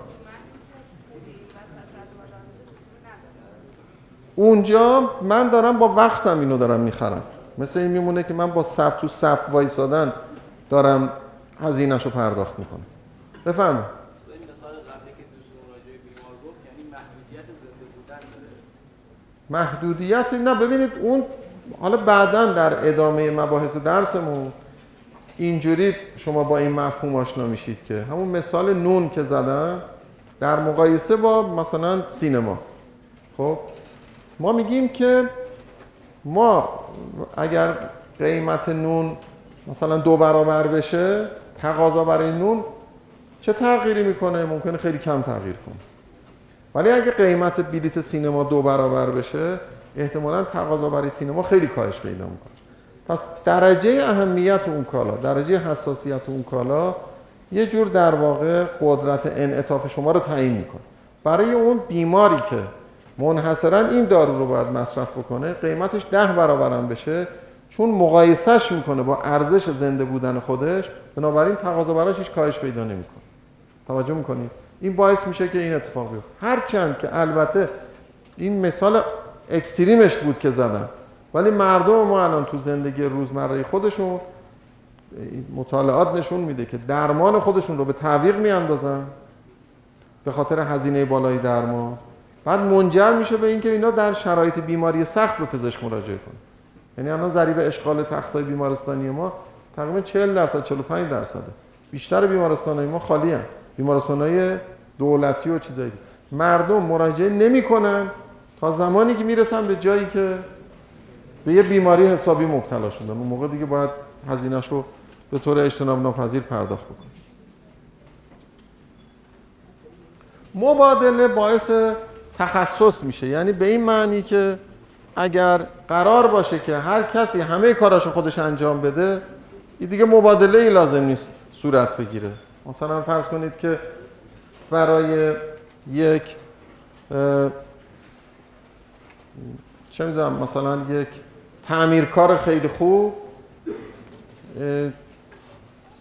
اونجا من دارم با وقتم اینو دارم می‌خرم. مثل این میمونه که من با صف تو صف وایسادن دارم هزینه‌شو پرداخت می‌کنم. بفرمایید. این مثال قبلی که دوستون راجع به بیمار گفت یعنی محدودیت زنده بودن داره. محدودیت؟ نه ببینید اون حالا بعدا در ادامه مباحث درسمون اینجوری شما با این مفهوم آشنا میشید که همون مثال نون که زدن در مقایسه با مثلا سینما. خب ما میگیم که ما اگر قیمت نون مثلا دو برابر بشه تقاضا برای نون چه تغییری می‌کنه؟ ممکنه خیلی کم تغییر کنه. ولی اگه قیمت بلیت سینما دو برابر بشه احتمالا تقاضا برای سینما خیلی کاهش پیدا می‌کنه. پس درجه اهمیت اون کالا درجه حساسیت اون کالا یه جور در واقع قدرت انعطاف شما رو تعیین می‌کنه. برای اون بیماری که منحصرا این دارو رو باید مصرف بکنه قیمتش ده برابرم بشه چون مقایسهش می‌کنه با ارزش زنده بودن خودش بنابراین تقاضا براش کاهش پیدا نمی‌کنه. توجه می‌کنید این باعث میشه که این اتفاق بیفته. هرچند که البته این مثال اکستریمش بود که زدم ولی مردم ما الان تو زندگی روزمره خودشون مطالعات نشون میده که درمان خودشون رو به تعویق میاندازن به خاطر هزینه بالای درمان. بعد منجر میشه به اینکه اینا در شرایط بیماری سخت به پزشک مراجعه کنن. یعنی الان ضریب اشغال تختای بیمارستانی ما تقریبا 40 درصد 45 درصده. بیشتر بیمارستانهای ما خالی هم. بیمارستانهای دولتی و چیزایی. مردم مراجعه نمی‌کنن تا زمانی که می‌رسن به جایی که به یه بیماری حسابی مبتلا شدن. اون موقع دیگه باید هزینه‌ش رو به طور اجتناب ناپذیر پرداخت بکنن. مبادله باعث تخصص میشه. یعنی به این معنی که اگر قرار باشه که هر کسی همه کاراشو خودش انجام بده این دیگه مبادله ای لازم نیست صورت بگیره. مثلا فرض کنید که برای یک چه می‌دونم مثلا یک تعمیرکار خیلی خوب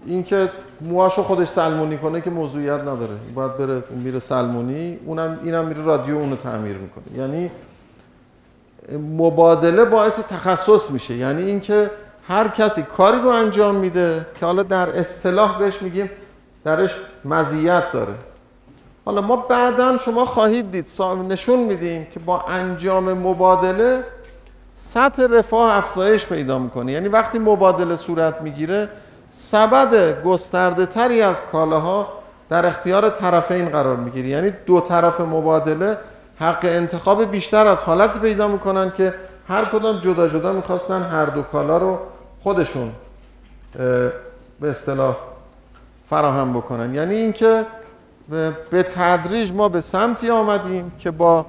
این که موهاشو خودش سلمونی کنه که موضوعیت نداره. باید بره میره سلمونی اونم اینم میره رادیو اونو تعمیر می‌کنه. یعنی مبادله باعث تخصص میشه. یعنی اینکه هر کسی کاری رو انجام میده که حالا در اصطلاح بهش میگیم درش مزیت داره. حالا ما بعدا شما خواهید دید نشون میدیم که با انجام مبادله سطح رفاه افزایش پیدا می‌کنه. یعنی وقتی مبادله صورت می‌گیره سبد گسترده تری از کالاها در اختیار طرفین قرار می‌گیره. یعنی دو طرف مبادله حق انتخاب بیشتر از حالتی پیدا می‌کنن که هر کدام جدا جدا می‌خواستن هر دو کالا رو خودشون به اصطلاح فراهم بکنن. یعنی اینکه به تدریج ما به سمتی آمدیم که با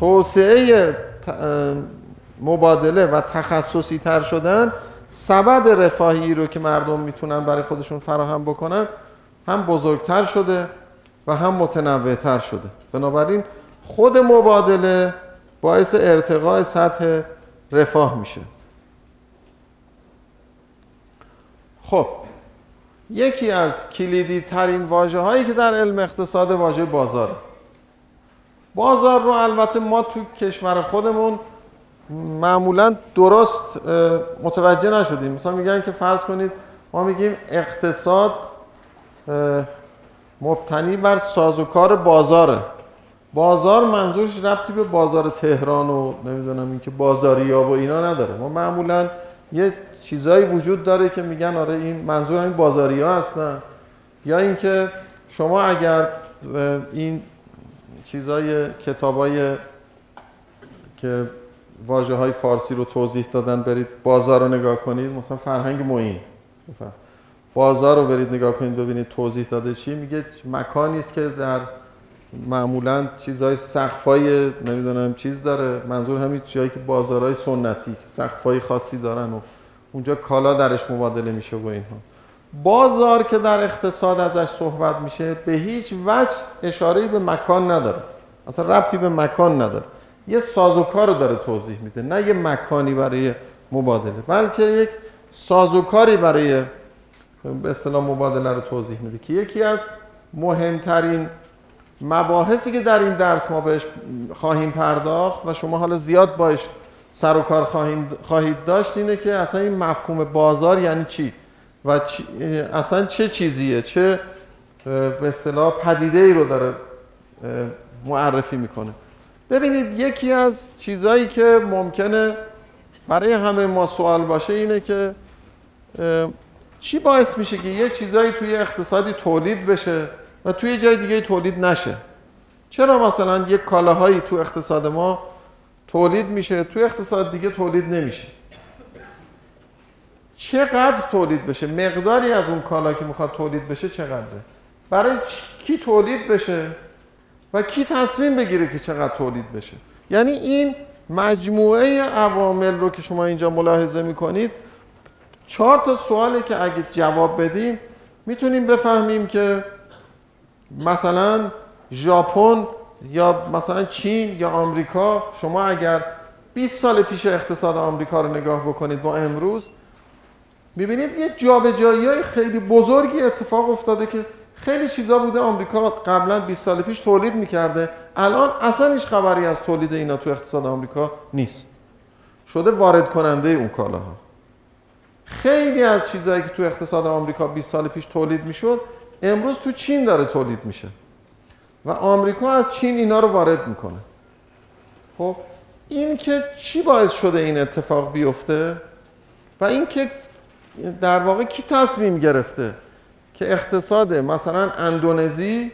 توسعه مبادله و تخصصی تر شدن سبد رفاهی رو که مردم می‌تونن برای خودشون فراهم بکنن هم بزرگتر شده و هم متنوعتر شده. بنابراین خود مبادله باعث ارتقاء سطح رفاه میشه. خب یکی از کلیدی ترین واجه هایی که در علم اقتصاد واژه بازار. بازار رو البته ما تو کشور خودمون معمولا درست متوجه نشدیم. مثلا میگن که فرض کنید ما میگیم اقتصاد مبتنی بر سازوکار بازاره. بازار منظورش ربطی به بازار تهران و نمی‌دونم اینکه بازاریا و اینا نداره. ما معمولا یه چیزایی وجود داره که میگن آره این منظور همین بازاریا هستن یا اینکه شما اگر این چیزای کتابای که واجه های فارسی رو توضیح دادن برید بازار رو نگاه کنید مثلا فرهنگ معین. بازار رو برید نگاه کنید ببینید توضیح داده چی میگه. مکانی است که در معمولا چیزهای سقفای نمی‌دونم چیز داره. منظور همین جایی که بازارهای سنتی سقفای خاصی دارن و اونجا کالا درش مبادله میشه و اینها. بازار که در اقتصاد ازش صحبت میشه به هیچ وجه اشاره به مکان نداره. اصلا ربطی به مکان نداره. یه سازوکار داره توضیح میده. نه یه مکانی برای مبادله بلکه یک سازوکاری برای به اصطلاح مبادله رو توضیح میده که یکی از مهمترین مباحثی که در این درس ما بهش خواهیم پرداخت و شما حالا زیاد باش سر و کار خواهید داشت اینه که اصلا این مفهوم بازار یعنی چی؟ و اصلا چه چیزیه؟ چه به اصطلاح پدیده ای رو داره معرفی می‌کنه. ببینید یکی از چیزهایی که ممکنه برای همه ما سوال باشه اینه که چی باعث میشه که یه چیزایی توی اقتصادی تولید بشه و توی جای دیگه تولید نشه؟ چرا مثلا یک کالاهایی تو اقتصاد ما تولید میشه توی اقتصاد دیگه تولید نمیشه. چقدر تولید بشه؟ مقداری از اون کالا که می‌خواد تولید بشه چقدره؟ برای کی تولید بشه؟ و کی تصمیم بگیره که چقدر تولید بشه؟ یعنی این مجموعه عوامل رو که شما اینجا ملاحظه می‌کنید چهار تا سواله که اگه جواب بدیم می‌تونیم بفهمیم که مثلا ژاپن یا مثلا چین یا آمریکا شما اگر 20 سال پیش اقتصاد آمریکا رو نگاه بکنید با امروز می‌بینید یه جابجایی های خیلی بزرگی اتفاق افتاده که خیلی چیزا بوده آمریکا قبلا 20 سال پیش تولید می‌کرده. الان اصلا هیچ خبری از تولید اینا تو اقتصاد آمریکا نیست. شده وارد کننده اون کالاها. خیلی از چیزهایی که تو اقتصاد آمریکا 20 سال پیش تولید می‌شد امروز تو چین داره تولید میشه. و آمریکا از چین اینا رو وارد می‌کنه. خب این که چی باعث شده این اتفاق بیفته؟ و این که در واقع کی تصمیم گرفته که اقتصاد مثلا اندونزی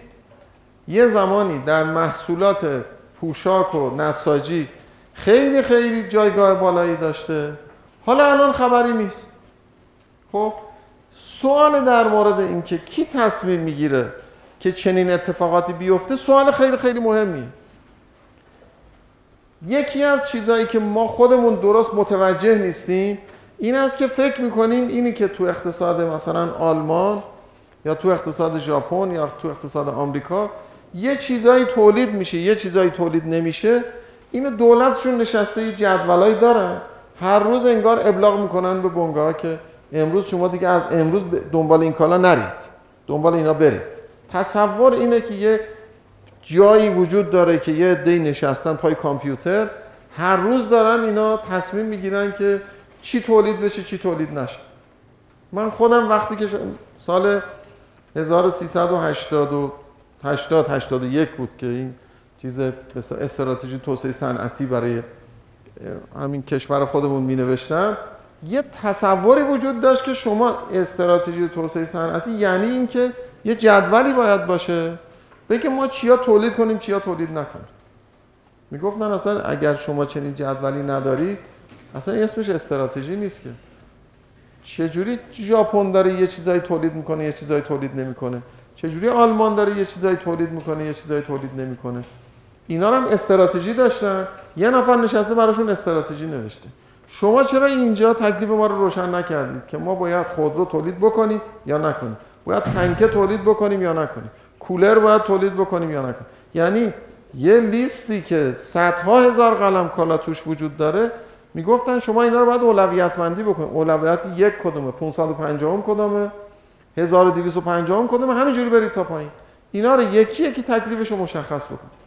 یه زمانی در محصولات پوشاک و نساجی خیلی خیلی جایگاه بالایی داشته؟ حالا الان خبری نیست. خب سوال در مورد اینکه کی تصمیم می‌گیره که چنین اتفاقاتی بیفته سوال خیلی خیلی مهمیه. یکی از چیزهایی که ما خودمون درست متوجه نیستیم این است که فکر می‌کنیم اینی که تو اقتصاد مثلا آلمان یا تو اقتصاد ژاپن یا تو اقتصاد آمریکا یه چیزایی تولید میشه یه چیزایی تولید نمیشه اینو دولتشون نشسته یه جدولایی دارن. هر روز انگار ابلاغ می‌کنن به بنگاه که امروز شما دیگه از امروز دنبال این کالا نرید. دنبال اینا برید. تصور اینه که یه جایی وجود داره که یه عده‌ای نشستن پای کامپیوتر هر روز دارن اینا تصمیم می‌گیرن که چی تولید بشه چی تولید نشه. من خودم وقتی که سال 1380 80 81 بود که این چیز استراتژی توسعه صنعتی برای همین کشور خودمون می نوشتم یه تصوری وجود داشت که شما استراتژی توسعه صنعتی یعنی اینکه یه جدولی باید باشه. بگه ما چیا تولید کنیم چیا تولید نکنیم. می‌گفتن اصلا اگر شما چنین جدولی ندارید اصلا اسمش استراتژی نیست که. چجوری ژاپن داره یه چیزایی تولید می‌کنه یه چیزایی تولید نمی‌کنه؟ چجوری آلمان داره یه چیزایی تولید می‌کنه یه چیزایی تولید نمی‌کنه؟ اینا هم استراتژی داشتن. یه نفر نشسته براشون استراتژی نوشته. شما چرا اینجا تکلیف ما رو روشن نکردید که ما باید خودرو تولید بکنیم یا نکنیم؟ باید پنکه تولید بکنیم یا نکنیم. کولر باید تولید بکنیم یا نکنیم. یعنی یه لیستی که صدها هزار قلم کالا توش وجود داره می‌گفتن شما اینا رو باید اولویت مندی بکنید. اولویت یک کدومه 550 کدومه 1250 کدومه همینجوری برید تا پایین. اینا رو یکی یکی تکلیفش رو مشخص بکنید.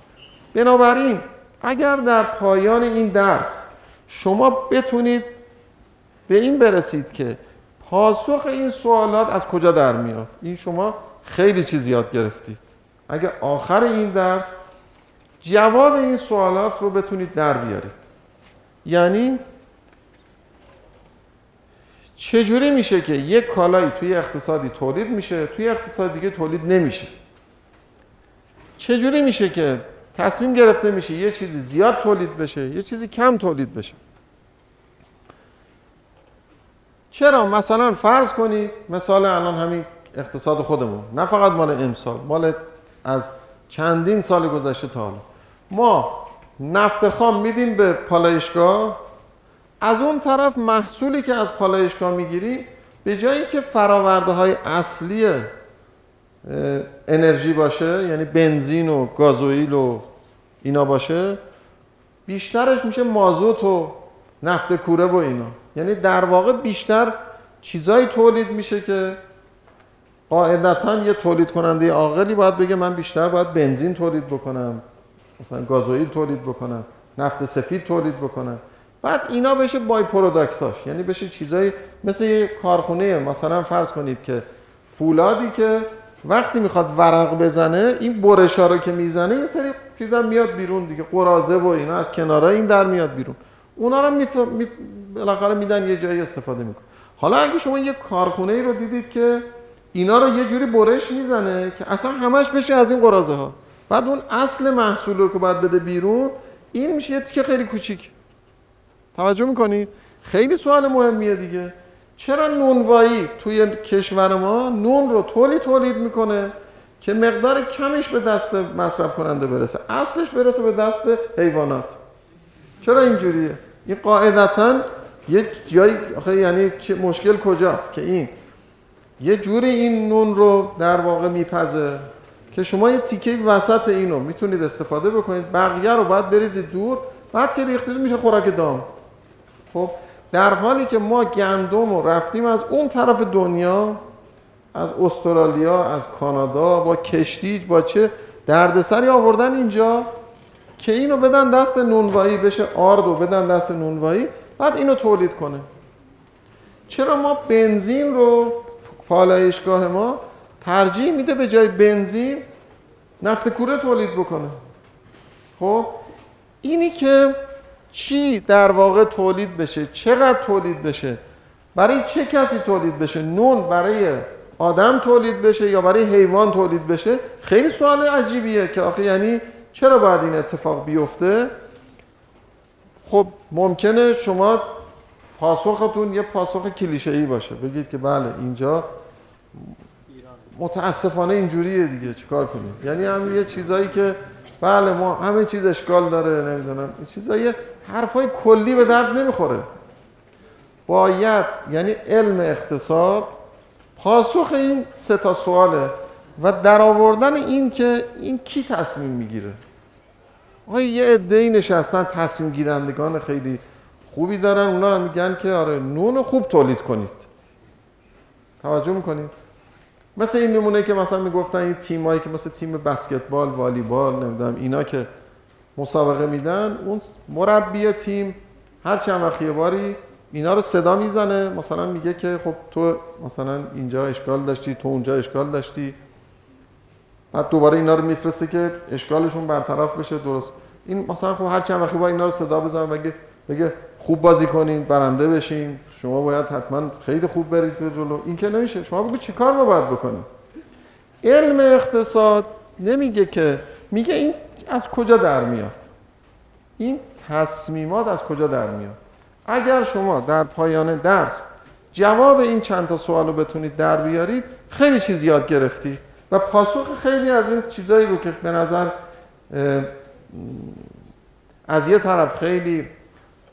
بنابراین اگر در پایان این درس شما بتونید به این برسید که پاسخ این سوالات از کجا در میاد؟ این شما خیلی چیز یاد گرفتید. اگر آخر این درس جواب این سوالات رو بتونید در بیارید. یعنی چجوری میشه که یک کالایی توی اقتصادی تولید میشه توی اقتصاد دیگه تولید نمیشه؟ چجوری میشه که تصمیم گرفته میشه یه چیزی زیاد تولید بشه یه چیزی کم تولید بشه؟ چرا؟ مثلا فرض کنید مثال الان همین اقتصاد خودمون. نه فقط مال امسال مال از چندین سال گذشته تا حالا. ما نفت خام میدیم به پالایشگاه. از اون طرف محصولی که از پالایشگاه می‌گیریم به جایی که فراورده های اصلی انرژی باشه یعنی بنزین و گازوئیل و اینا باشه بیشترش میشه مازوت و نفت کوره و اینا. یعنی در واقع بیشتر چیزایی تولید میشه که قاعدتا یه تولید کننده عاقلی باید بگه من بیشتر باید بنزین تولید بکنم مثلا گازوئیل تولید بکنم نفت سفید تولید بکنم. بعد اینا بشه بای پروداکتاش یعنی بشه چیزایی مثل یه کارخونه مثلا فرض کنید که فولادی که وقتی می‌خواد ورق بزنه این برشا رو که می‌زنه یه سری چیزا میاد بیرون دیگه قرازه و اینا از کنارای این در میاد بیرون. اونا رو می... بالاخره میدن یه جایی استفاده می‌کنه حالا اگه شما یه کارخونه ای رو دیدید که اینا رو یه جوری برش می‌زنه که اصلا همش بشه از این قرازه ها بعد اون اصل محصول رو که باید بده بیرون این میشه یه تیکه خیلی کوچیک. توجه می‌کنید خیلی سوال مهمیه دیگه. چرا نونوایی توی کشور ما نون رو طوری تولید می‌کنه که مقدار کمش به دست مصرف کننده برسه؟ اصلش برسه به دست حیوانات. چرا اینجوریه؟ این قاعدتا یه جایی آخه یعنی مشکل کجاست که این؟ یه جوری این نون رو در واقع میپزه که شما یه تیکه وسط اینو می‌تونید استفاده بکنید بقیه رو باید بریزید دور بعد که ریختید میشه خوراک دام. خب در حالی که ما گندم رو رفتیم از اون طرف دنیا از استرالیا از کانادا با کشتی با چه دردسری آوردن اینجا که اینو بدن دست نونوایی بشه آرد و بدن دست نونوایی. بعد اینو تولید کنه. چرا ما بنزین رو پالایشگاه ما ترجیح میده به جای بنزین نفت کوره تولید بکنه؟ خب اینی که چی در واقع تولید بشه چقدر تولید بشه برای چه کسی تولید بشه؟ نون برای آدم تولید بشه یا برای حیوان تولید بشه؟ خیلی سوال عجیبیه که آخه یعنی چرا باید این اتفاق بیفته؟ خب ممکنه شما پاسختون یه پاسخ کلیشه ای باشه. بگید که بله اینجا متاسفانه اینجوریه دیگه چیکار کنیم؟ یعنی هم یه چیزایی که بله ما همه چیز اشکال داره نمی‌دونم. این چیزایی حرفای کلی به درد نمی‌خوره. باید یعنی علم اقتصاد پاسخ این سه تا سواله و در آوردن این که این کی تصمیم می‌گیره؟ آقای یه عده‌ای نشستن تصمیم گیرندگان خیلی خوبی دارن. اونا میگن که آره نون خوب تولید کنید. توجه می‌کنید مثل این میمونه که مثلا می‌گفتن این تیمایی که مثل تیم بسکتبال والیبال نمی‌دونم اینا که مسابقه میدن اون مربی تیم هر چند وقت یه باری اینا رو صدا می‌زنه. مثلا میگه که خب تو مثلا اینجا اشکال داشتی تو اونجا اشکال داشتی. بعد دوباره اینا رو میفرسته که اشکالشون برطرف بشه درست. این مثلا خب هر چند وقتی با اینا رو صدا بزنه بگه بگه خوب بازی کنین برنده بشین. شما باید حتما خیلی خوب برید تو جلو. این که نمیشه. شما بگو چی کار ما باید بکنیم؟ علم اقتصاد نمیگه که میگه این از کجا در میاد؟ این تصمیمات از کجا در میاد؟ اگر شما در پایان درس جواب این چند تا سوال رو بتونید در بیارید خیلی چیز یاد گرفتید پاسخ خیلی از این چیزایی رو که به نظر از یه طرف خیلی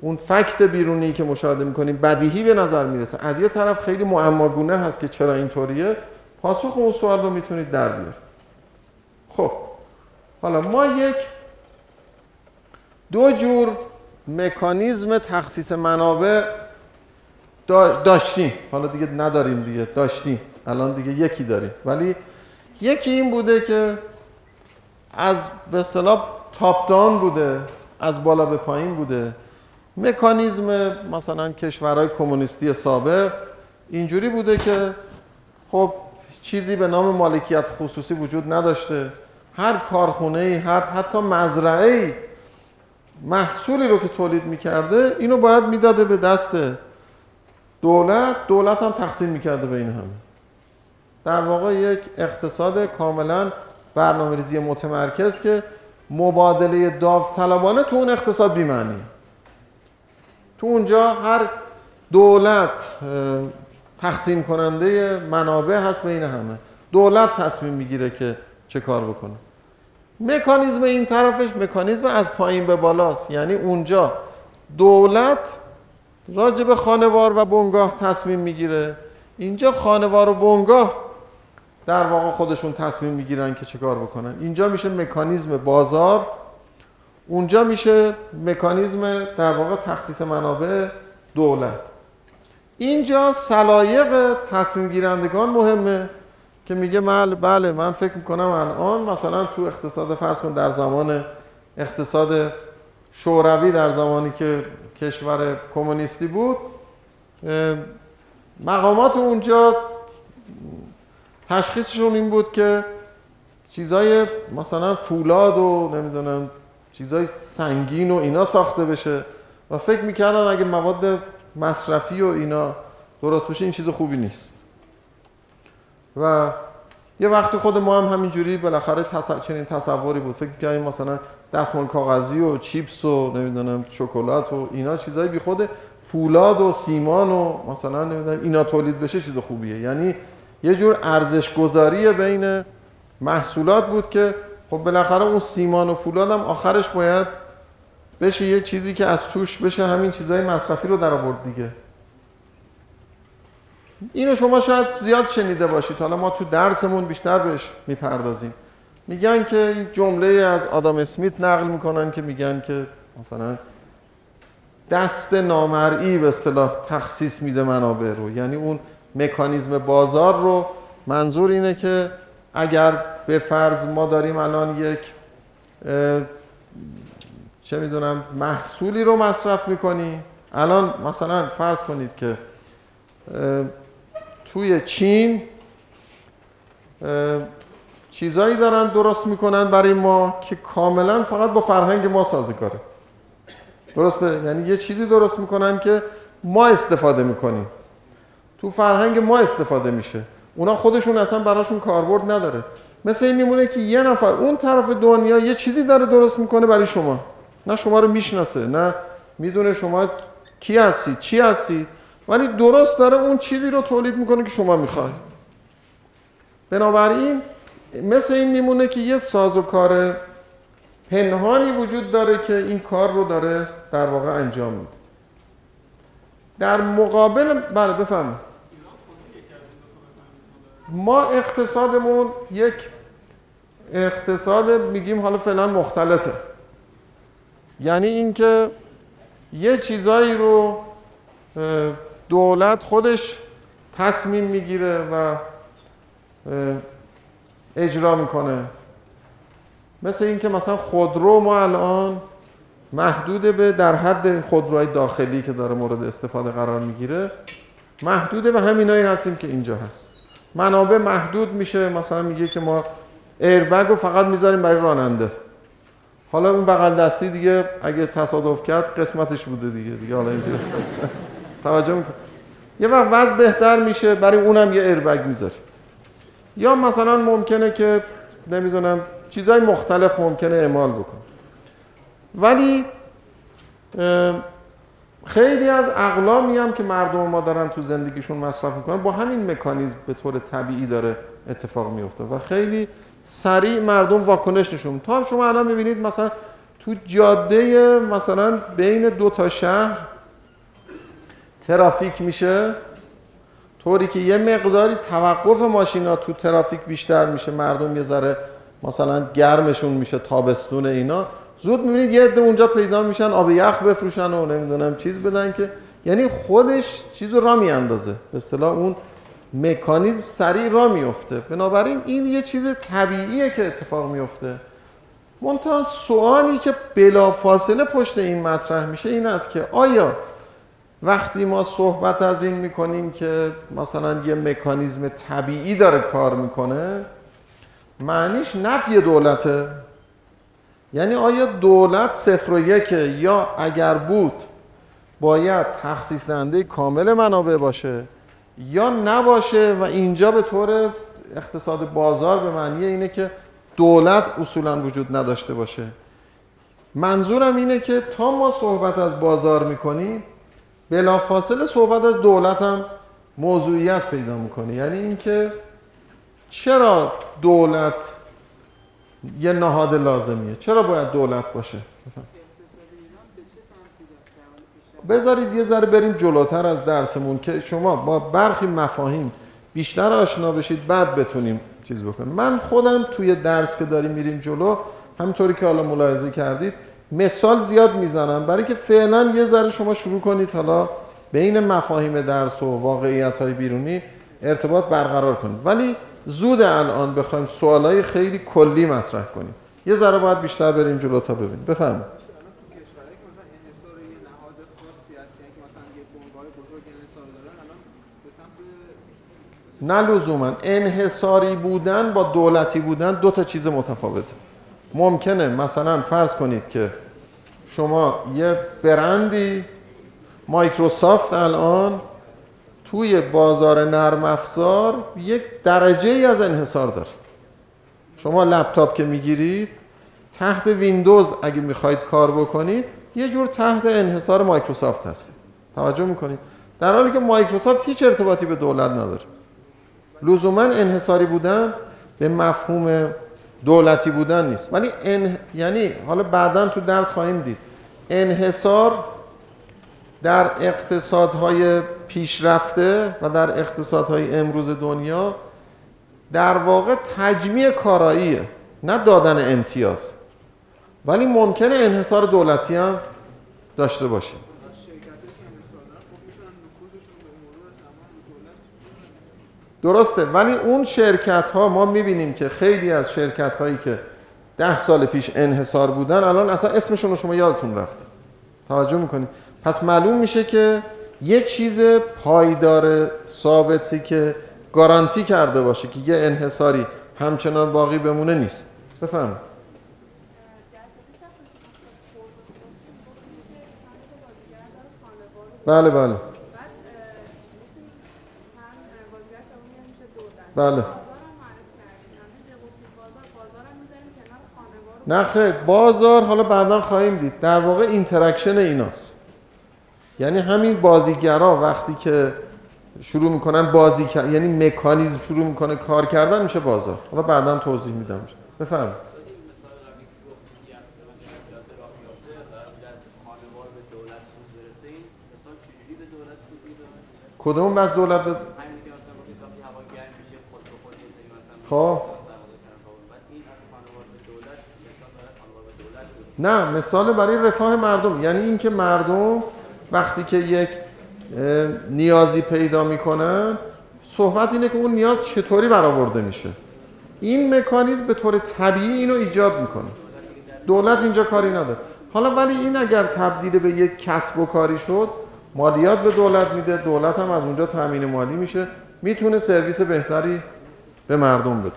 اون فکت بیرونی که مشاهده می‌کنیم بدیهی به نظر می‌رسه از یه طرف خیلی معماگونه هست که چرا اینطوریه پاسخ اون سوال رو می‌تونید در بیارید. خب حالا ما یک دو جور مکانیزم تخصیص منابع داشتیم. حالا دیگه نداریم دیگه داشتیم. الان دیگه یکی داریم. ولی یکی این بوده که از به اصطلاح تاپ دان بوده از بالا به پایین بوده. مکانیزم مثلا کشورهای کمونیستی سابق اینجوری بوده که خب چیزی به نام مالکیت خصوصی وجود نداشته. هر کارخونه هر حتی مزرعه محصولی رو که تولید می‌کرده اینو باید می‌داده به دست دولت. دولت هم تقسیم می‌کرده بین همه. در واقع یک اقتصاد کاملا برنامه ریزی متمرکز که مبادله داوطلبانه تو اون اقتصاد بیمعنی تو اونجا هر دولت تقسیم کننده منابع هست بین همه. دولت تصمیم می‌گیره که چه کار بکنه. مکانیزم این طرفش مکانیزم از پایین به بالاست. یعنی اونجا دولت راجب خانوار و بنگاه تصمیم می‌گیره. اینجا خانوار و بنگاه در واقع خودشون تصمیم می‌گیرن که چه کار بکنن. اینجا میشه مکانیزم بازار اونجا میشه مکانیزم در واقع تخصیص منابع دولت. اینجا سلایق تصمیم گیرندگان مهمه که میگه بله بله من فکر می‌کنم الان مثلا تو اقتصاد فرض کن در زمان اقتصاد شوروی در زمانی که کشور کمونیستی بود مقامات اونجا تشخیصشون این بود که چیزای مثلا فولاد و نمی‌دونم چیزای سنگین و اینا ساخته بشه و فکر می‌کردن اگه مواد مصرفی و اینا درست بشه این چیز خوبی نیست. و یه وقتی خود ما هم همینجوری بالاخره تصور چنین تصوری بود. فکر می‌کردیم مثلا دستمال کاغذی و چیپس و نمی‌دونم شکلات و اینا چیزایی بی خود فولاد و سیمان و مثلا نمی‌دونم اینا تولید بشه چیز خوبیه. یعنی یه جور ارزش گذاری بین محصولات بود که خب بالاخره اون سیمان و فولاد هم آخرش باید بشه یه چیزی که از توش بشه همین چیزای مصرفی رو در آورد دیگه. اینو شما شاید زیاد شنیده باشید. حالا ما تو درسمون بیشتر بهش می‌پردازیم. میگن که این جمله از آدام اسمیت نقل می‌کنن که میگن که مثلا دست نامرئی به اصطلاح تخصیص میده منابع رو. یعنی اون مکانیزم بازار رو منظور اینه که اگر به فرض ما داریم الان یک چه می‌دونم محصولی رو مصرف می‌کنیم الان مثلا فرض کنید که توی چین چیزایی دارن درست می‌کنن برای ما که کاملا فقط با فرهنگ ما سازگاره درسته؟ یعنی یه چیزی درست می‌کنن که ما استفاده می‌کنیم. تو فرهنگ ما استفاده میشه. اونا خودشون اصلا براشون کاربرد نداره. مثل این میمونه که یه نفر اون طرف دنیا یه چیزی داره درست می‌کنه برای شما. نه شما رو می‌شناسه نه می‌دونه شما کی هستید چی هستید. ولی درست داره اون چیزی رو تولید می‌کنه که شما می‌خواید. بنابراین مثل این میمونه که یه ساز و کار پنهانی وجود داره که این کار رو داره در واقع انجام میده. در مقابل بله بفهم ما اقتصادمون یک اقتصاد میگیم حالا فعلا مختلطه. یعنی اینکه یه چیزایی رو دولت خودش تصمیم می‌گیره و اجرا می‌کنه. مثل اینکه مثلا خودرو ما الان محدود به در حد خودروهای داخلی که داره مورد استفاده قرار می‌گیره محدود به همینایی هستیم که اینجا هست. منابع محدود میشه. مثلا میگه که ما ایربگ رو فقط می‌ذاریم برای راننده. حالا اون بغل دستی دیگه اگه تصادف کرد قسمتش بوده دیگه. دیگه حالا اینجوری. توجه میکن یه وقت وضع بهتر میشه برای اونم یه ایربگ می‌ذاری. یا مثلا ممکنه که نمی‌دونم چیزهای مختلف ممکنه اعمال بکن ولی خیلی از اقلامی هم که مردم ما دارن تو زندگیشون مصرف می‌کنن با همین مکانیزم به طور طبیعی داره اتفاق میفته و خیلی سریع مردم واکنش نشون تا شما الان می‌بینید مثلا تو جاده مثلا بین دو تا شهر ترافیک میشه طوری که یه مقداری توقف ماشینا تو ترافیک بیشتر میشه مردم یه ذره مثلا گرمشون میشه تابستون اینا. زود می‌بینید یه عده اونجا پیدا میشن آب یخ بفروشن و نمی‌دونم چیز بدن که یعنی خودش چیز را میاندازه. به اصطلاح اون مکانیزم سریع را میفته بنابراین این یه چیز طبیعیه که اتفاق میفته منتها سوالی که بلافاصله پشت این مطرح میشه این است که آیا وقتی ما صحبت از این می‌کنیم که مثلا یه مکانیزم طبیعی داره کار می‌کنه معنیش نفی دولته. یعنی آیا دولت صفر و یکه یا اگر بود باید تخصیص دهنده کامل منابع باشه یا نباشه و اینجا به طور اقتصاد بازار به معنی اینه که دولت اصولا وجود نداشته باشه؟ منظورم اینه که تا ما صحبت از بازار می‌کنیم بلافاصله صحبت از دولت هم موضوعیت پیدا می‌کنه. یعنی اینکه چرا دولت یه نهاد لازمیه. چرا باید دولت باشه؟ بذارید یه ذره بریم جلوتر از درسمون که شما با برخی مفاهیم بیشتر آشنا بشید بعد بتونیم چیز بکنیم. من خودم توی درس که داریم میریم جلو همینطوری که حالا ملاحظه کردید مثال زیاد می‌زنم برای که فعلا یه ذره شما شروع کنید حالا بین مفاهیم درس و واقعیت های بیرونی ارتباط برقرار کنید. ولی زود الان بخوایم سوالای خیلی کلی مطرح کنیم. یه ذره باید بیشتر بریم جلو تا ببینیم. بفرمایید. نه لزوما. انحصاری بودن با دولتی بودن دو تا چیز متفاوته. ممکنه مثلا فرض کنید که شما یه برندی مایکروسافت الان توی بازار نرم افزار یک درجه ای از انحصار داره. شما لپتاپ که می‌گیرید تحت ویندوز اگه می‌خواید کار بکنید یه جور تحت انحصار مایکروسافت هستید توجه می‌کنید؟ در حالی که مایکروسافت هیچ ارتباطی به دولت نداره. لزوما انحصاری بودن به مفهوم دولتی بودن نیست. ولی ان... یعنی حالا بعدا تو درس خواهیم دید. انحصار در اقتصادهای پیشرفته و در اقتصادهای امروز دنیا در واقع تجمیع کاراییه نه دادن امتیاز. ولی ممکنه انحصار دولتی هم داشته باشیم درسته ولی اون شرکت ها ما می‌بینیم که خیلی از شرکت هایی که ده سال پیش انحصار بودن الان اصلا اسمشون رو شما یادتون رفته. توجه می‌کنید پس معلوم میشه که یه چیز پایدار ثابتی که گارانتی کرده باشه که یه انحصاری همچنان باقی بمونه نیست. بفهم بله بله. بله. نه خیر. بازار حالا بعدا خواهیم دید. در واقع interaction ایناست. یعنی همین بازیگرا وقتی که شروع می‌کنن بازی یعنی مکانیزم شروع می‌کنه کار کردن میشه بازار. حالا بعدا توضیح میدم. بفرمایید. کدوم از دولت به خب. نه مثال برای رفاه مردم. یعنی اینکه مردم وقتی که یک نیازی پیدا می‌کنن صحبت اینه که اون نیاز چطوری برآورده میشه. این مکانیزم به طور طبیعی اینو ایجاد می‌کنه. دولت اینجا کاری نداره. حالا ولی این اگر تبدیل به یک کسب و کاری شد مالیات به دولت میده دولت هم از اونجا تامین مالی میشه می‌تونه سرویس بهتری به مردم بده.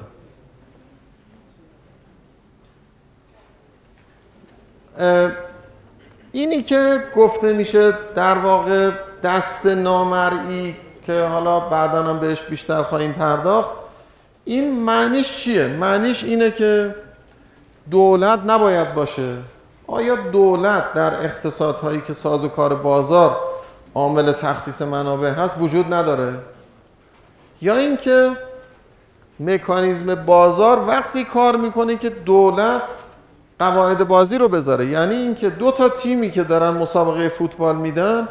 اینی که گفته میشه در واقع دست نامرئی که حالا بعدا هم بهش بیشتر خواهیم پرداخت این معنیش چیه؟ معنیش اینه که دولت نباید باشه آیا دولت در اقتصادهایی که ساز و کار بازار عامل تخصیص منابع هست وجود نداره یا اینکه مکانیزم بازار وقتی کار می‌کنه که دولت قواعد بازی رو بذاره. یعنی اینکه دو تا تیمی که دارن مسابقه فوتبال میدن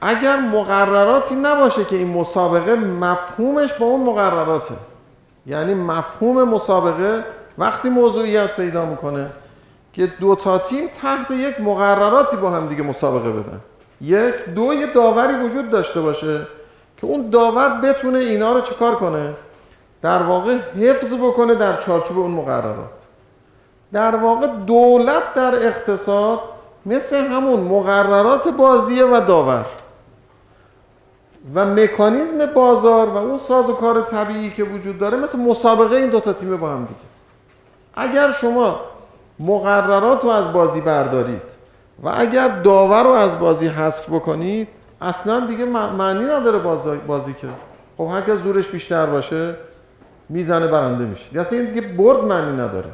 اگر مقرراتی نباشه که این مسابقه مفهومش با اون مقرراته. یعنی مفهوم مسابقه وقتی موضوعیت پیدا می‌کنه که دو تا تیم تحت یک مقرراتی با هم دیگه مسابقه بدن. یک دو یه داوری وجود داشته باشه که اون داور بتونه اینا رو چکار کنه؟ در واقع حفظ بکنه در چارچوب اون مقررات. در واقع دولت در اقتصاد مثل همون مقررات بازیه و داور و مکانیزم بازار و اون ساز و کار طبیعی که وجود داره مثل مسابقه این دوتا تیم با هم دیگه. اگر شما مقررات رو از بازی بردارید و اگر داور رو از بازی حذف بکنید اصلا دیگه معنی نداره بازی, که. خب هر زورش بیشتر باشه. می‌زنه برنده میشه. اصلا این دیگه برد معنی نداره.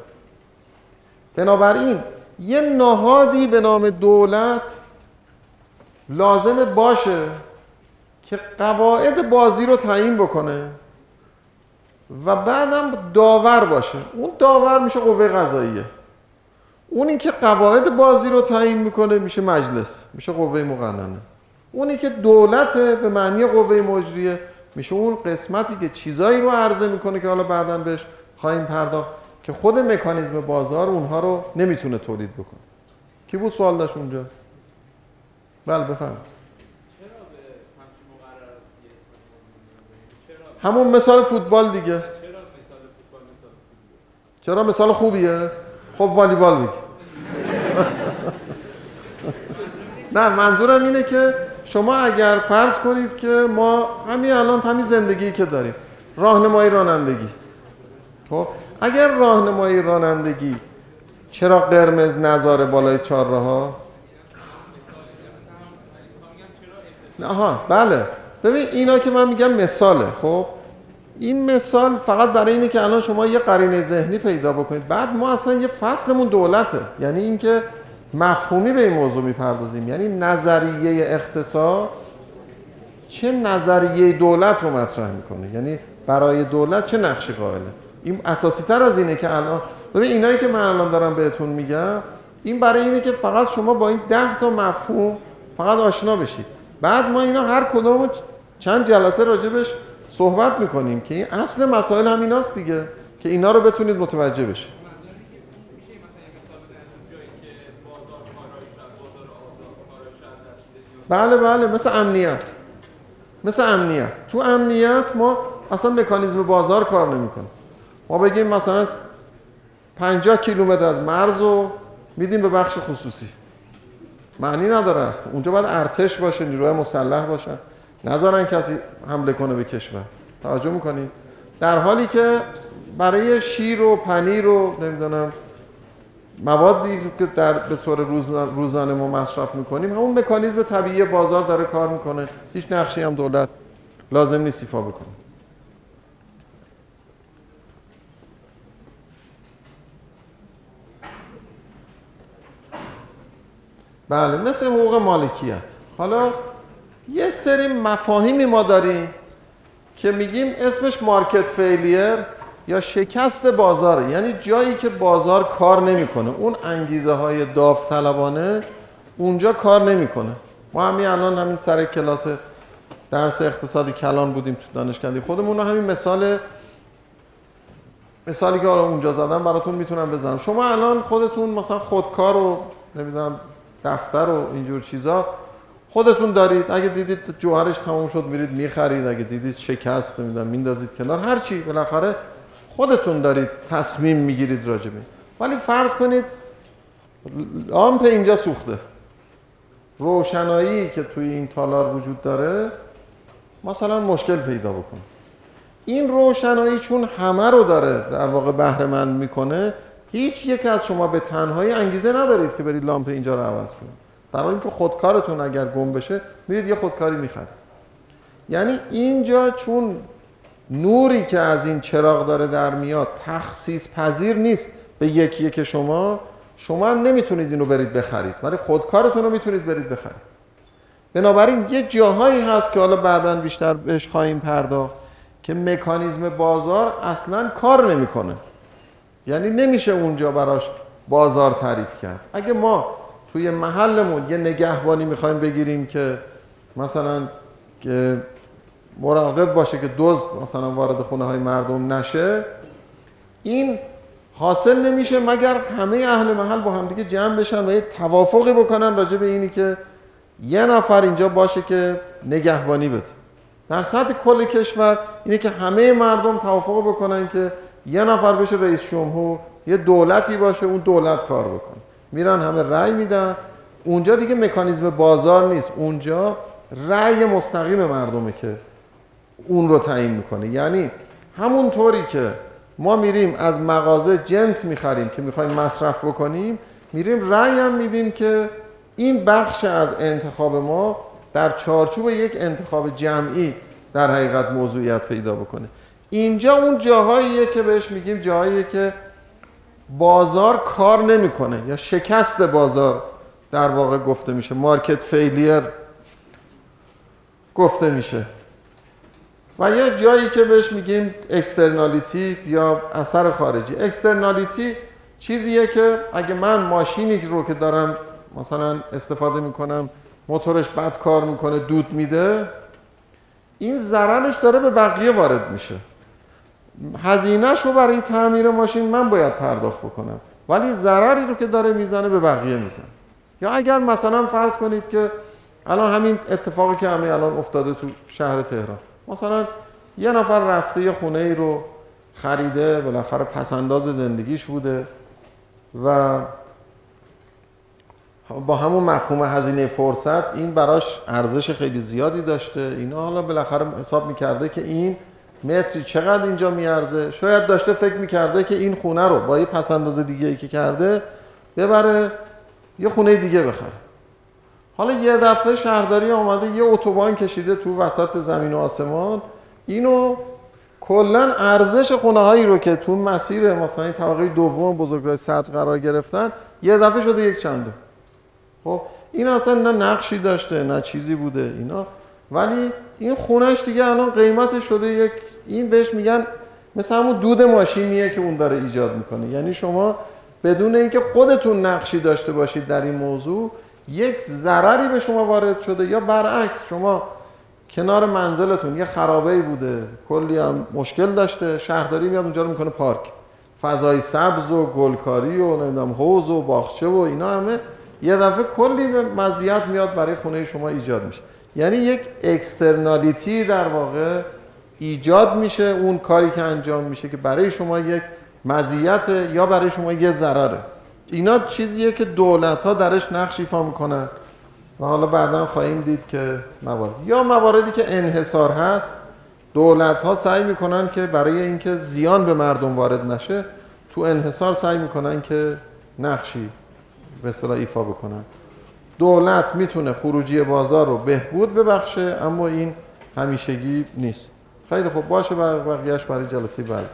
بنابراین یه نهادی به نام دولت لازم باشه که قواعد بازی رو تعیین بکنه و بعدم داور باشه. اون داور میشه قوه قضاییه. اونی که قواعد بازی رو تعیین می‌کنه میشه مجلس میشه قوه مقننه. اونی که دولت به معنی قوه مجریه میشه اون قسمتی که چیزایی رو عرضه می‌کنه که حالا بعدا بهش خواهیم پرداخت که خود مکانیزم بازار اونها رو نمی‌تونه تولید بکنه. کی بود سوال داشت اونجا؟ بله بفهم همون مثال فوتبال دیگه. چرا مثال خوبیه؟ خب والیبال بگی نه منظورم اینه که شما اگر فرض کنید که ما همین الان همین زندگی که داریم راهنمایی رانندگی. خب اگر راهنمایی رانندگی چرا قرمز نظاره بالای چهار ها آها بله. ببین اینا که من میگم مثاله. خب این مثال فقط برای اینه که الان شما یه قرینه ذهنی پیدا بکنید. بعد ما اصلا یه فصلمون دولته. یعنی اینکه مفهومی به این موضوع می‌پردازیم. یعنی نظریه اقتصاد چه نظریه دولت رو مطرح می‌کنه؟ یعنی برای دولت چه نقشی قائله؟ این اساسی تر از اینه که الان ببین اینایی که من الان دارم بهتون میگم این برای اینه که فقط شما با این ده تا مفهوم فقط آشنا بشید. بعد ما اینا هر کدوم چند جلسه راجبش صحبت می‌کنیم که این اصل مسائل همیناست دیگه که اینا رو بتونید متوجه بشید. بله بله مثل امنیت مثل امنیت. تو امنیت ما اصلا مکانیزم بازار کار نمی‌کنه. ما بگیم مثلا 50 کیلومتر از مرز رو میدیم به بخش خصوصی. معنی نداره است اونجا باید ارتش باشه نیروی مسلح باشن. نذارن کسی حمله کنه به کشور. توجه می‌کنید در حالی که برای شیر و پنیر و نمی‌دونم موادی که در به طور روزانه ما مصرف می‌کنیم همون مکانیزم طبیعی بازار داره کار می‌کنه. هیچ نقشی هم دولت لازم نیست ایفا بکنه. بله مثل حقوق مالکیت. حالا یه سری مفاهیمی ما داریم که میگیم اسمش مارکت فیلیر. یا شکست بازار. یعنی جایی که بازار کار نمی‌کنه. اون انگیزه های داوطلبانه اونجا کار نمی‌کنه. ما همین الان همین سر کلاس درس اقتصادی کلان بودیم تو دانشکده خودمون همین مثال مثالی که اونجا زدم براتون می‌تونم بزنم. شما الان خودتون مثلا خودکار و نمی‌دونم دفتر و اینجور چیزا خودتون دارید. اگه دیدید جوهرش تموم شد میرید می‌خرید. اگه دیدید شکست نمی‌دونم میندازید کنار. هر چی بالاخره خودتون دارید تصمیم می‌گیرید راجبه ولی فرض کنید لامپ اینجا سوخته. روشنایی که توی این تالار وجود داره مثلا مشکل پیدا بکنه. این روشنایی چون همه رو داره در واقع بهره مند می‌کنه هیچ یک از شما به تنهایی انگیزه ندارید که برید لامپ اینجا رو عوض کنید. در حالی که خودکارتون اگر گم بشه میرید یه خودکاری می‌خرید. یعنی اینجا چون نوری که از این چراغ داره در میاد تخصیص پذیر نیست به یکی که شما. شما هم نمی‌تونید اینو برید بخرید. ولی خودکارتون رو می‌تونید برید بخرید. بنابراین یه جاهایی هست که حالا بعدا بیشتر بهش خواهیم پرداخت که مکانیزم بازار اصلا کار نمی‌کنه. یعنی نمیشه اونجا براش بازار تعریف کرد. اگه ما توی محلمون یه نگهبانی می‌خوایم بگیریم که مثلا که مراقب باشه که دزد مثلا وارد خونه های مردم نشه این حاصل نمیشه مگر همه اهل محل با همدیگه جمع بشن و یه توافقی بکنن راجع به اینی که یه نفر اینجا باشه که نگهبانی بده. در سطح کل کشور اینه که همه مردم توافق بکنن که یه نفر بشه رئیس جمهور یه دولتی باشه اون دولت کار بکنه. میرن همه رأی میدن. اونجا دیگه مکانیزم بازار نیست. اونجا رأی مستقیم مردمه که اون رو تعیین می‌کنه یعنی همون طوری که ما میریم از مغازه جنس می‌خریم که می‌خوایم مصرف بکنیم میریم رأی هم میدیم که این بخش از انتخاب ما در چارچوب یک انتخاب جمعی در حقیقت موضوعیت پیدا بکنه. اینجا اون جاهاییه که بهش میگیم جاهاییه که بازار کار نمی‌کنه یا شکست بازار در واقع گفته میشه. market failure گفته میشه. و یا جایی که بهش میگیم externality یا اثر خارجی. externality چیزیه که اگه من ماشینی رو که دارم مثلا استفاده می‌کنم موتورش بد کار می‌کنه دود میده این ضررش داره به بقیه وارد میشه. هزینهش رو برای تعمیر ماشین من باید پرداخت بکنم ولی ضرری رو که داره می‌زنه به بقیه می‌زنه. یا اگر مثلا فرض کنید که الان همین اتفاقی که همه الان افتاده تو شهر تهران. مثلا یه نفر رفته یه خونه ای رو خریده بالاخره پسنداز زندگیش بوده و با همون مفهوم هزینه فرصت این براش ارزش خیلی زیادی داشته. اینا حالا بالاخره حساب می‌کرده که این متری چقدر اینجا میارزه. شاید داشته فکر می‌کرده که این خونه رو با یه پسنداز دیگه ای که کرده ببره یه خونه دیگه بخره. حالا یه دفعه شهرداری آمده یه اتوبان کشیده تو وسط زمین و آسمان. اینو کلا ارزش خونه هایی رو که تو مسیر مثلا طبقه دوم بزرگراه صدر قرار گرفتن یه دفعه شده یک چنده. خب این اصلا نه نقشی داشته نه چیزی بوده اینا. ولی این خونش دیگه الان قیمتش شده یک این بهش میگن مثل همون دود ماشینیه که اون داره ایجاد می‌کنه. یعنی شما بدون اینکه خودتون نقشی داشته باشید در این موضوع یک ضرری به شما وارد شده یا برعکس شما کنار منزلتون یه خرابه ای بوده کلی هم مشکل داشته شهرداری میاد اونجا رو می‌کنه پارک. فضای سبز و گلکاری و نمی‌دونم حوض و باغچه و اینا همه یه دفعه کلی مزیت میاد برای خونه شما ایجاد میشه. یعنی یک اکسترنالیتی در واقع ایجاد میشه اون کاری که انجام میشه که برای شما یک مزیت یا برای شما یه ضرره. اینا چیزیه که دولت ها درش نقش ایفا می‌کنن. و حالا بعدا خواهیم دید که موارد. یا مواردی که انحصار هست دولت ها سعی می‌کنن که برای اینکه زیان به مردم وارد نشه تو انحصار سعی می‌کنن که نقشی به اصطلاح ایفا بکنن. دولت می‌تونه خروجی بازار رو بهبود ببخشه اما این همیشگی نیست. خیلی خوب. باشه بقیهش برای جلسه بعد.